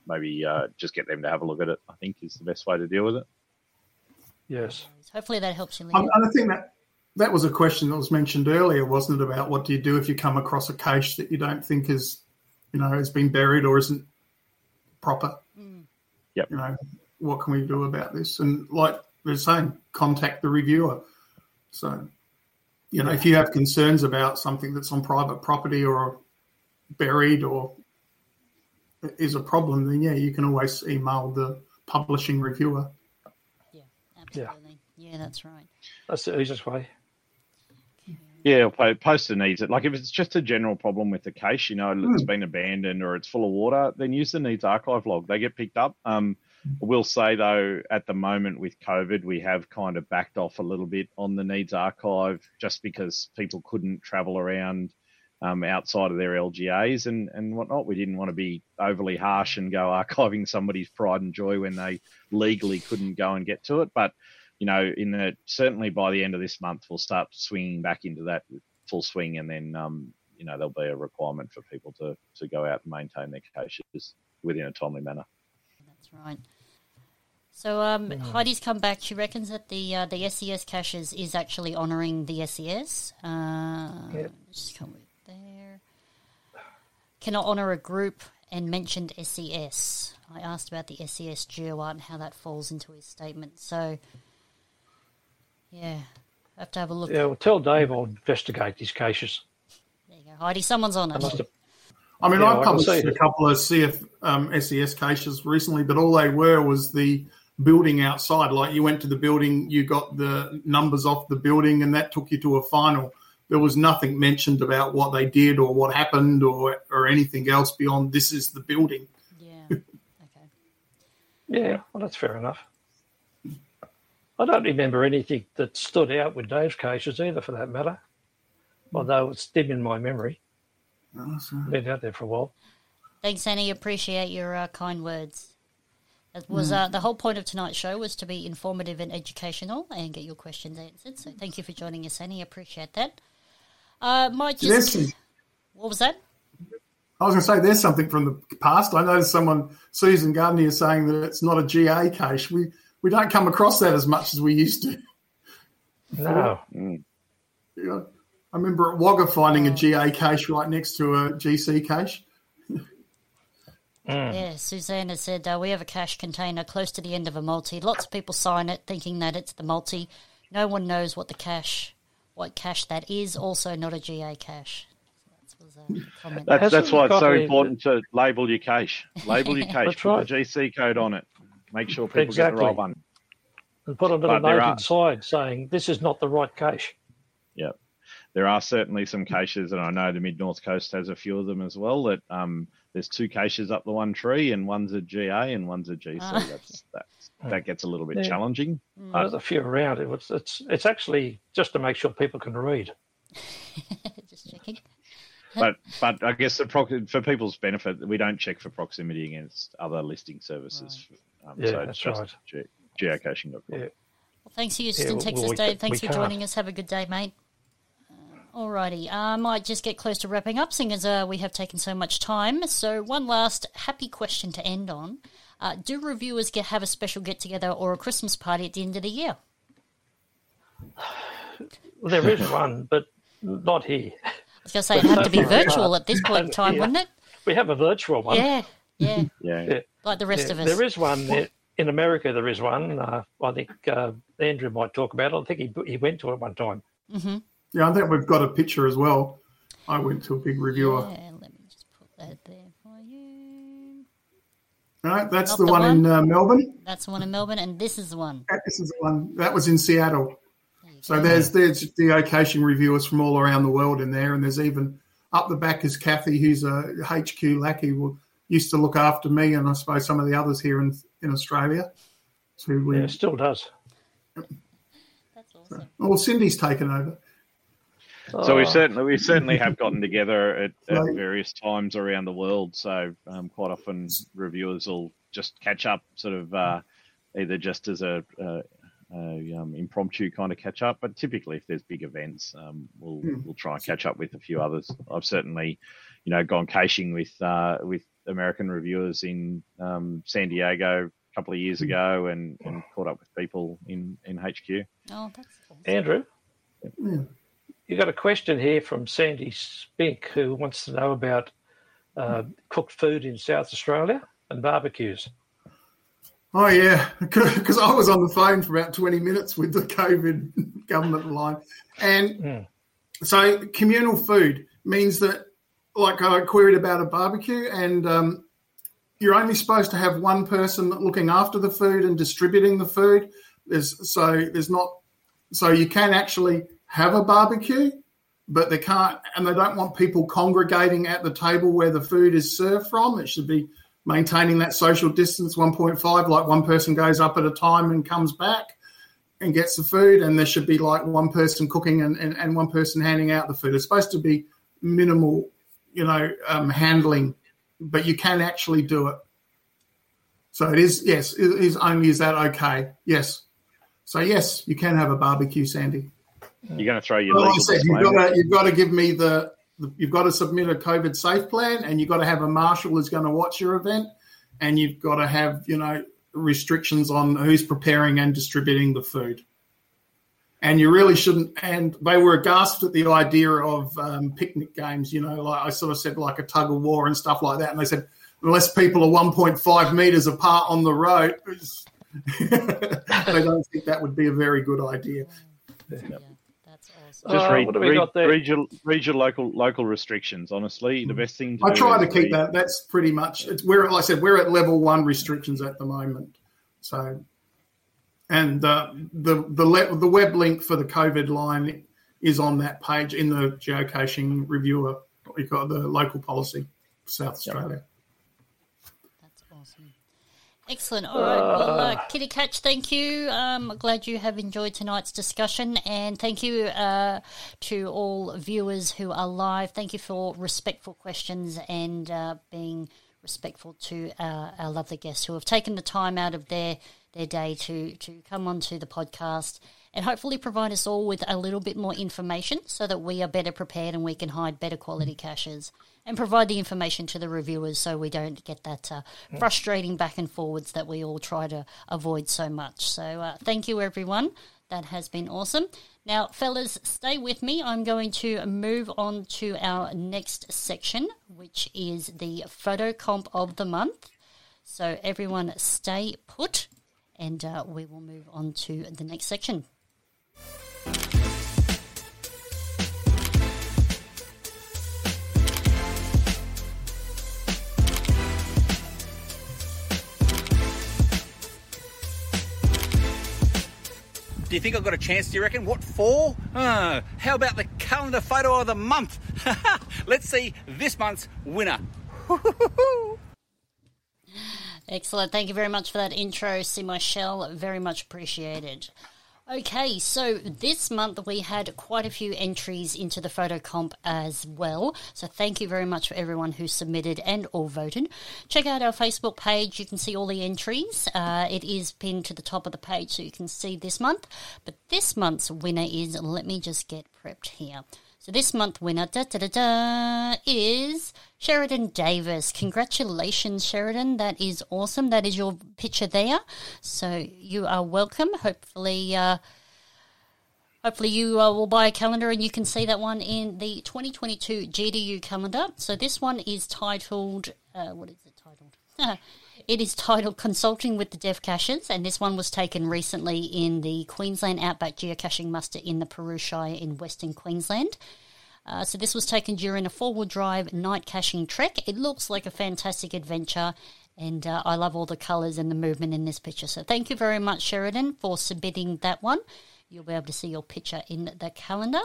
maybe uh, just get them to have a look at it, I think is the best way to deal with it. Yes. hopefully that helps you, Um, and I think that that was a question that was mentioned earlier, wasn't it? About what do you do if you come across a cache that you don't think is, you know, has been buried or isn't proper? Yep. You know, what can we do about this? And like they're saying, contact the reviewer. So, you know, if you have concerns about something that's on private property or buried or is a problem, then yeah, you can always email the publishing reviewer. Yeah, absolutely. Yeah. that's right. That's the easiest way. Yeah, or po- post the needs. Like if it's just a general problem with the case, you know, it's been abandoned or it's full of water, then use the needs archive log. They get picked up. Um, I will say though, at the moment with COVID, we have kind of backed off a little bit on the needs archive just because people couldn't travel around um, outside of their LGAs and, and whatnot. We didn't want to be overly harsh and go archiving somebody's pride and joy when they legally couldn't go and get to it. But you know, in the certainly by the end of this month, we'll start swinging back into that full swing, and then um, you know there'll be a requirement for people to to go out and maintain their caches within a timely manner. That's right. So um, Heidi's come back. She reckons that the uh, the SES caches is actually honouring the SES. Uh, Yep. Just come with there. Cannot honour a group and mentioned SES. I asked about the SES GeoArt and how that falls into his statement. So, yeah, I have to have a look. Yeah, well, tell Dave I'll investigate these cases. There you go, Heidi. Someone's on I it. must have, I mean, Yeah, I I can published see a couple of CF um, SES cases recently, but all they were was the building outside. Like you went to the building, you got the numbers off the building, and that took you to a final. There was nothing mentioned about what they did or what happened or or anything else beyond this is the building. Yeah. Okay. yeah, well, that's fair enough. I don't remember anything that stood out with Dave's caches either, for that matter. Although it's dim in my memory. Uh, so- Been out there for a while. Thanks, Annie. Appreciate your uh, kind words. That was uh, the whole point of tonight's show was to be informative and educational and get your questions answered. So thank you for joining us, Annie. Appreciate that. Uh, might just Yes. what was that? I was going to say there's something from the past. I noticed someone, Susan Gardner, is saying that it's not a GA cache. We we don't come across that as much as we used to. No. Yeah. I remember at Wagga finding a GA cache right next to a GC cache. Yeah, Susanna said uh, we have a cache container close to the end of a multi. Lots of people sign it thinking that it's the multi. No one knows what the cache, what cache that is. Also, not a GA cache. That was a comment. That's, that's why it's so important to label your cache. Label your cache. That's Put right. the GC code on it. Make sure people get the right one. And put a little But note are- inside saying this is not the right cache. Yeah. There are certainly some caches, and I know the Mid North Coast has a few of them as well. That um, there's two caches up the one tree, and one's a GA and one's a GC. Ah. That's that's that gets a little bit Yeah. challenging. There's a few around. It was, it's it's actually just to make sure people can read. Just checking. But but I guess the proc- for people's benefit, we don't check for proximity against other listing services. Um, Yeah, so that's just right. ge- geocaching.com. Yeah. Well, thanks, Yeah, Houston, well, Texas we Dave. Thanks for joining can't. us. Have a good day, mate. Uh, Alrighty, I might just get close to wrapping up, seeing as uh, we have taken so much time. So, one last happy question to end on: uh, Do reviewers get have a special get together or a Christmas party at the end of the year? Well, there is one, but not here. I was going to say it'd have to be virtual at this point in time, yeah. wouldn't it? We have a virtual one. Yeah, yeah, Yeah. Yeah. like the rest Yeah, of us. There is one there- in America. There is one. Uh, I think uh, Andrew might talk about it. I think he he went to it one time. Yeah, I think we've got a picture as well. I went to a big reviewer. Yeah, let me just put that there for you. No, that's Not the, the one, in uh, Melbourne. That's the one in Melbourne, and this is the one. This is the one that was in Seattle. So there's there's geocaching reviewers from all around the world in there, and there's even up the back is Kathy, who's a HQ lackey, who used to look after me, and I suppose some of the others here in in Australia. So we, Yeah, it still does. That's awesome. well, Cindy's taken over. So we Oh, certainly we certainly have gotten together at, at various times around the world. So um, quite often reviewers will just catch up, sort of uh, either just as a, a, a um, impromptu kind of catch up, but typically if there's big events, um, we'll we'll try and catch up with a few others. I've certainly, you know, gone caching with uh, with American reviewers in um, San Diego a couple of years ago, and, and caught up with people in in HQ. Oh, that's awesome. Andrew, Yeah. You got a question here from Sandy Spink who wants to know about uh, cooked food in South Australia and barbecues. Oh yeah, because I was on the phone for about twenty minutes with the COVID government line, and Mm. so communal food means that, like I queried about a barbecue, and um, you're only supposed to have one person looking after the food and distributing the food. There's so there's not so you can actually have a barbecue, but they can't, and they don't want people congregating at the table where the food is served from. It should be maintaining that social distance 1.5 like one person goes up at a time and comes back and gets the food and there should be like one person cooking and, and, and one person handing out the food. It's supposed to be minimal you know um, handling but you can actually do it. So it is yes it is only is that okay? Yes. So yes you can have a barbecue sandy You're going to throw your well, like I legal said, you've got to you've got to give me the, the you've got to submit a COVID safe plan, and you've got to have a marshal who's going to watch your event, and you've got to have you know restrictions on who's preparing and distributing the food. And you really shouldn't. And they were aghast at the idea of um, picnic games. You know, like I sort of said, like a tug of war and stuff like that. And they said, unless people are 1.5 meters apart on the road, they don't think that would be a very good idea. Yeah, that's awesome. Just Uh, read, what we read, got there? read your, read your local local restrictions. Honestly, the best thing to I try to keep read- that. That's pretty much. It's we're like I said, we're at level one restrictions at the moment. So, and uh, the the le- the web link for the COVID line is on that page in the geocaching reviewer. We've got the local policy, South Australia. Awesome. Excellent. All right. Well, uh, Kitty Catch, thank you. Um, glad you have enjoyed tonight's discussion. And thank you uh, to all viewers who are live. Thank you for respectful questions and uh, being respectful to uh, our lovely guests who have taken the time out of their, their day to, to come onto the podcast and hopefully provide us all with a little bit more information so that we are better prepared and we can hide better quality caches and provide the information to the reviewers so we don't get that uh, frustrating back and forwards that we all try to avoid so much. So, uh, thank you, everyone. That has been awesome. Now, fellas, stay with me. I'm going to move on to our next section, which is the photo comp of the month. So, everyone, stay put, and uh, we will move on to the next section. Do you think I've got a chance, do you reckon? What for? Uh, how about the calendar photo of the month? Let's see this month's winner. Excellent. Thank you very much for that intro. Michelle. Very much appreciated. Okay, so this month we had quite a few entries into the photo comp as well. So thank you very much for everyone who submitted and or voted. Check out our Facebook page. You can see all the entries. Uh, it is pinned to the top of the page so you can see this month. But this month's winner is, let me just get prepped here. So this month winner da, da, da, da, is Sheridan Davis. Congratulations, Sheridan. That is awesome. That is your picture there. So you are welcome. Hopefully, uh, hopefully you uh, will buy a calendar and you can see that one in the 2022 GDU calendar. So this one is titled, uh, what is it titled? It is titled Consulting with the Dev Caches, and this one was taken recently in the Queensland Outback Geocaching Muster in the Paroo Shire in Western Queensland. Uh, so this was taken during a four-wheel drive night caching trek. It looks like a fantastic adventure, and uh, I love all the colours and the movement in this picture. So thank you very much, Sheridan, for submitting that one. You'll be able to see your picture in the calendar.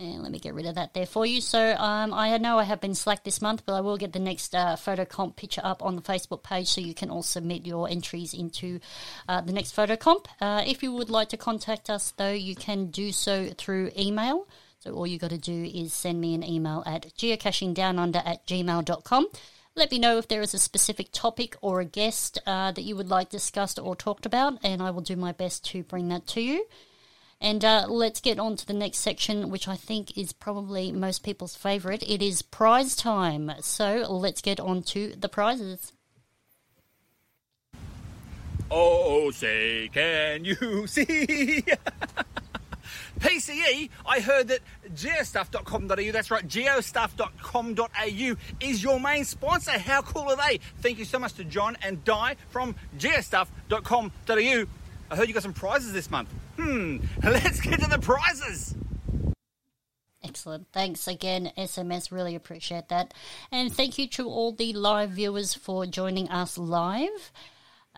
And let me get rid of that there for you. So um, I know I have been slack this month, but I will get the next uh, photo comp picture up on the Facebook page so you can all submit your entries into uh, the next photo comp. Uh, if you would like to contact us, though, you can do so through email. So all you got to do is send me an email at geocachingdownunder at gmail.com. Let me know if there is a specific topic or a guest uh, that you would like discussed or talked about, and I will do my best to bring that to you. And uh, let's get on to the next section, which I think is probably most people's favourite. It is prize time. So let's get on to the prizes. Oh, say, can you see? PCE, I heard that geostuff.com.au, that's right, geostuff.com.au is your main sponsor. How cool are they? Thank you so much to John and Di from geostuff.com.au. I heard you got some prizes this month. Hmm, let's get to the prizes. Excellent. Thanks again, SMS. Really appreciate that. And thank you to all the live viewers for joining us live.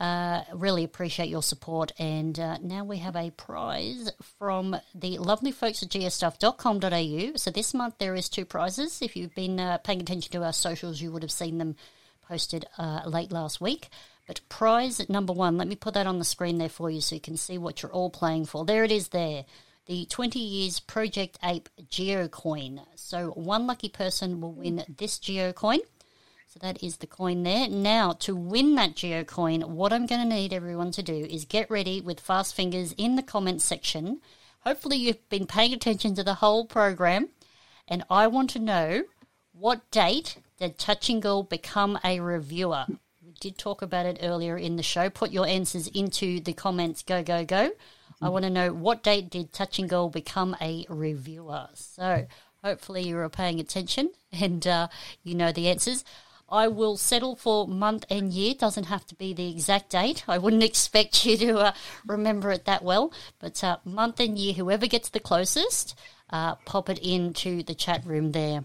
Uh, really appreciate your support. And uh, now we have a prize from the lovely folks at geostuff.com.au. So this month there is two prizes. If you've been uh, paying attention to our socials, you would have seen them posted uh, late last week. But prize number one, let me put that on the screen there for you so you can see what you're all playing for. There it is there. The 20 years Project Ape Geocoin. So one lucky person will win this Geocoin. So that is the coin there. Now, to win that Geocoin, what I'm going to need everyone to do is get ready with fast fingers in the comments section. Hopefully, you've been paying attention to the whole program, and I want to know what date did Tchingal become a reviewer? We did talk about it earlier in the show. Put your answers into the comments. Go, go, go. I want to know what date did Tchingal become a reviewer? So, hopefully, you are paying attention and uh, you know the answers. I will settle for month and year. Doesn't have to be the exact date. I wouldn't expect you to uh, remember it that well, but uh, month and year, whoever gets the closest, uh, pop it into the chat room there.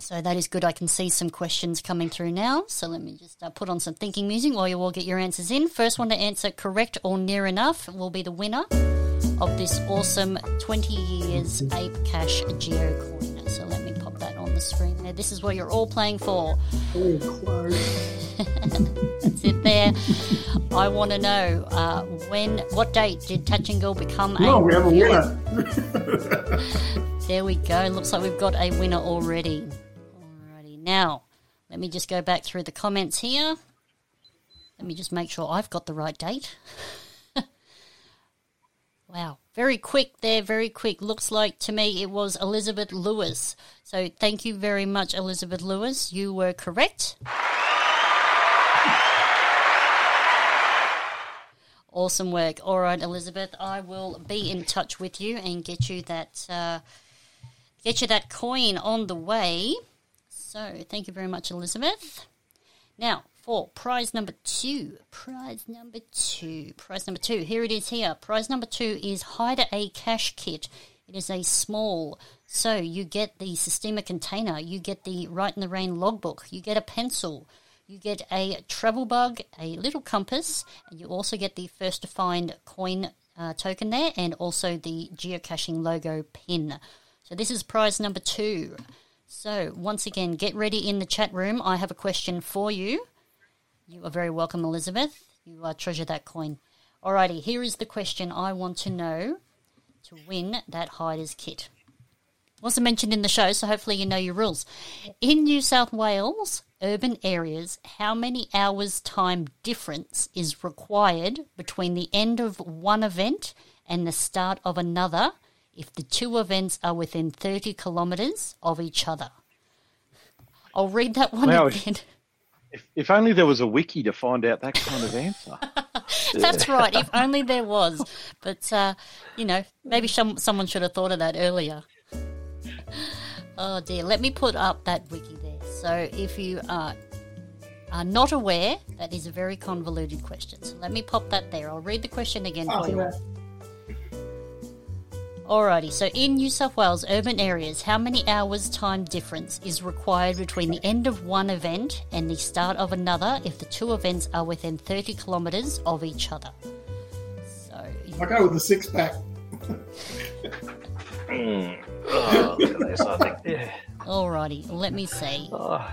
So that is good. I can see some questions coming through now. So let me just uh, put on some thinking music while you all get your answers in. First one to answer correct or near enough will be the winner of this awesome 20 years Ape Cache Geo coin. So let me pop that on the screen there. This is what you're all playing for. That's it there. I want to know uh, when, what date did Tchingal become a Oh, we have a winner. There we go. Looks like we've got a winner already. Alrighty. Now, let me just go back through the comments here. Let me just make sure I've got the right date. Wow, very quick there, very quick. Looks like to me it was Elizabeth Lewis. So thank you very much, Elizabeth Lewis. You were correct. Awesome work. All right, Elizabeth, I will be in touch with you and get you that uh, get you that coin on the way. So thank you very much, Elizabeth. Now for prize number two. Prize number two. Prize number two. Here it is. Here. Prize number two is Hider A cache kit. It is a small, so you get the Sistema container, you get the Write in the Rain logbook, you get a pencil, you get a travel bug, a little compass, and you also get the first to find coin uh, token there, and also the geocaching logo pin. So this is prize number two. So once again, get ready in the chat room. I have a question for you. You are very welcome, Elizabeth. You uh, treasure that coin. Alrighty, here is the question I want to know to win that Hiders kit. Wasn't mentioned in the show, so hopefully you know your rules. In New South Wales, urban areas, how many hours time difference is required between the end of one event and the start of another if the two events are within 30 kilometres of each other? I'll read that one Wow. again. If, if only there was a wiki to find out that kind of answer. That's right. If only there was. But uh, you know, maybe some, someone should have thought of that earlier. Oh dear. Let me put up that wiki there. So if you are are not aware, that is a very convoluted question. So let me pop that there. I'll read the question again for you. Alrighty, so in New South Wales urban areas, how many hours time difference is required between the end of one event and the start of another if the two events are within 30 kilometres of each other? So, I go with the six pack. Oh, hmm. look I think. Yeah. alrighty, let me see. Oh,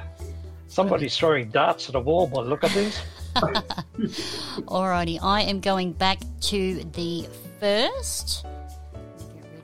somebody's throwing darts at a wall by look at this. Alrighty, I am going back to the first.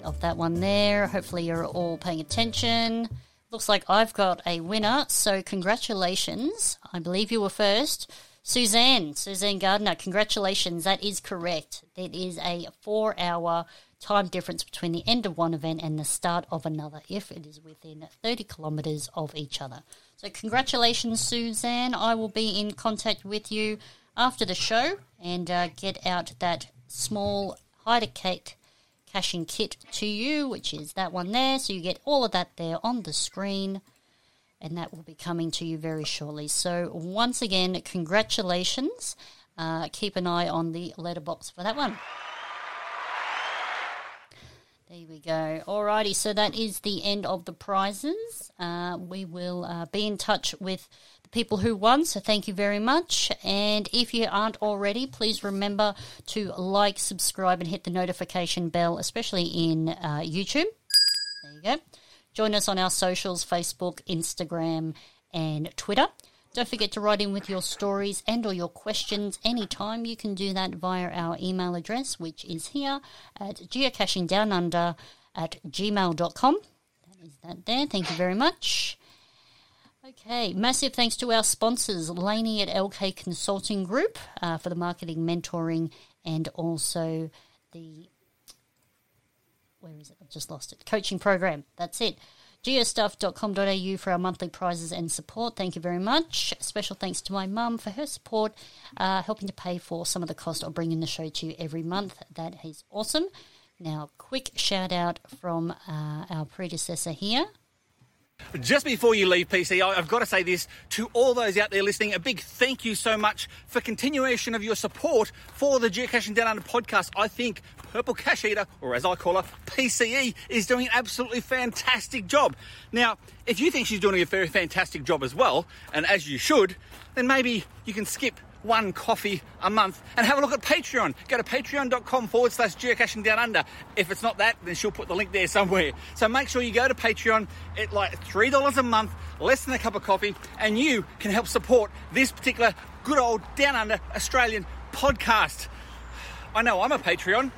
Of that one there. Hopefully, you're all paying attention. Looks like I've got a winner, so congratulations. I believe you were first. Suzanne, Suzanne Gardner, congratulations. That is correct. It is a four hour time difference between the end of one event and the start of another if it is within 30 kilometres of each other. So, congratulations, Suzanne. I will be in contact with you after the show and uh, get out that small hider cake caching kit to you, which is that one there. So, you get all of that there on the screen and that will be coming to you very shortly. So, once again, congratulations. Uh, keep an eye on the letterbox for that one. There we go. Alrighty, so that is the end of the prizes. Uh, we will uh, be in touch with people who won, so thank you very much. And if you aren't already, please remember to like, subscribe, and hit the notification bell, especially in uh, YouTube. There you go. Join us on our socials Facebook, Instagram, and Twitter. Don't forget to write in with your stories and or your questions anytime. You can do that via our email address, which is here at geocachingdownunder at gmail.com. That is that there. Thank you very much. Okay, massive thanks to our sponsors, Laney at LK Consulting Group uh, for the marketing mentoring and also the where is it? I've just lost it. Coaching program. That's it. geostuff.com.au for our monthly prizes and support. Thank you very much. Special thanks to my mum for her support, uh, helping to pay for some of the cost of bringing the show to you every month. That is awesome. Now, quick shout out from uh, our predecessor here. Just before you leave, PC, I've got to say this to all those out there listening. A big thank you so much for continuation of your support for the Geocaching Down Under podcast. I think Purple Cache Eater, or as I call her, PCE, is doing an absolutely fantastic job. Now, if you think she's doing a very fantastic job as well, and as you should, then maybe you can skip one coffee a month and have a look at Patreon. Go to patreon.com forward slash geocaching down under. If it's not that, then she'll put the link there somewhere. So make sure you go to Patreon at like $3 a month, less than a cup of coffee, and you can help support this particular good old down under Australian podcast. I know I'm a Patreon.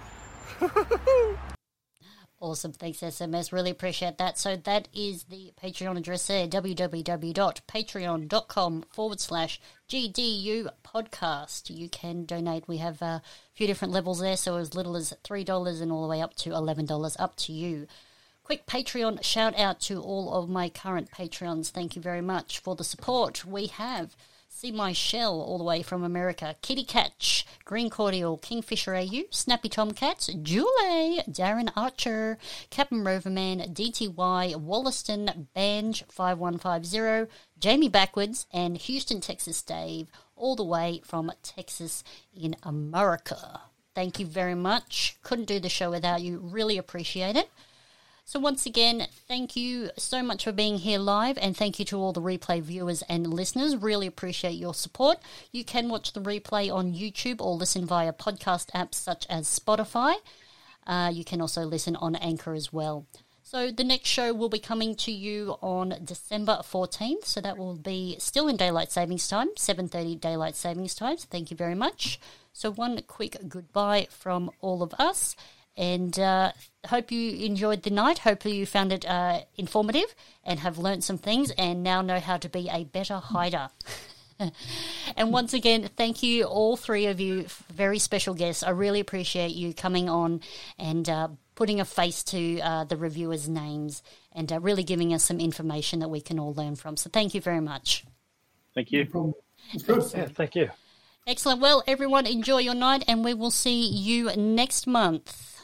Awesome. Thanks, SMS. Really appreciate that. So that is the Patreon address there, www.patreon.com forward slash GDU podcast. You can donate. We have a few different levels there, so as little as $3 and all the way up to $11, up to you. Quick Patreon shout out to all of my current Patreons. Thank you very much for the support. We have See My Shell all the way from America, Kitty Catch, Green Cordial, Kingfisher AU, Snappy Tomcats, Julie, Darren Archer, Captain Roverman, DTY, Wollaston, Banj 5150, Jamie Backwards, and Houston, Texas Dave, all the way from Texas in America. Thank you very much. Couldn't do the show without you. Really appreciate it. So, once again, thank you so much for being here live, and thank you to all the replay viewers and listeners. Really appreciate your support. You can watch the replay on YouTube or listen via podcast apps such as Spotify. Uh, you can also listen on Anchor as well. So the next show will be coming to you on December 14th. So that will be still in daylight savings time, 7:30 daylight savings time. So thank you very much. So one quick goodbye from all of us and uh, hope you enjoyed the night. Hopefully, you found it uh, informative and have learnt some things and now know how to be a better hider. and once again, thank you, all three of you, very special guests. I really appreciate you coming on and uh, putting a face to uh, the reviewers' names and uh, really giving us some information that we can all learn from. So, thank you very much. Thank you. Yeah, thank you. Excellent. Well, everyone, enjoy your night, and we will see you next month.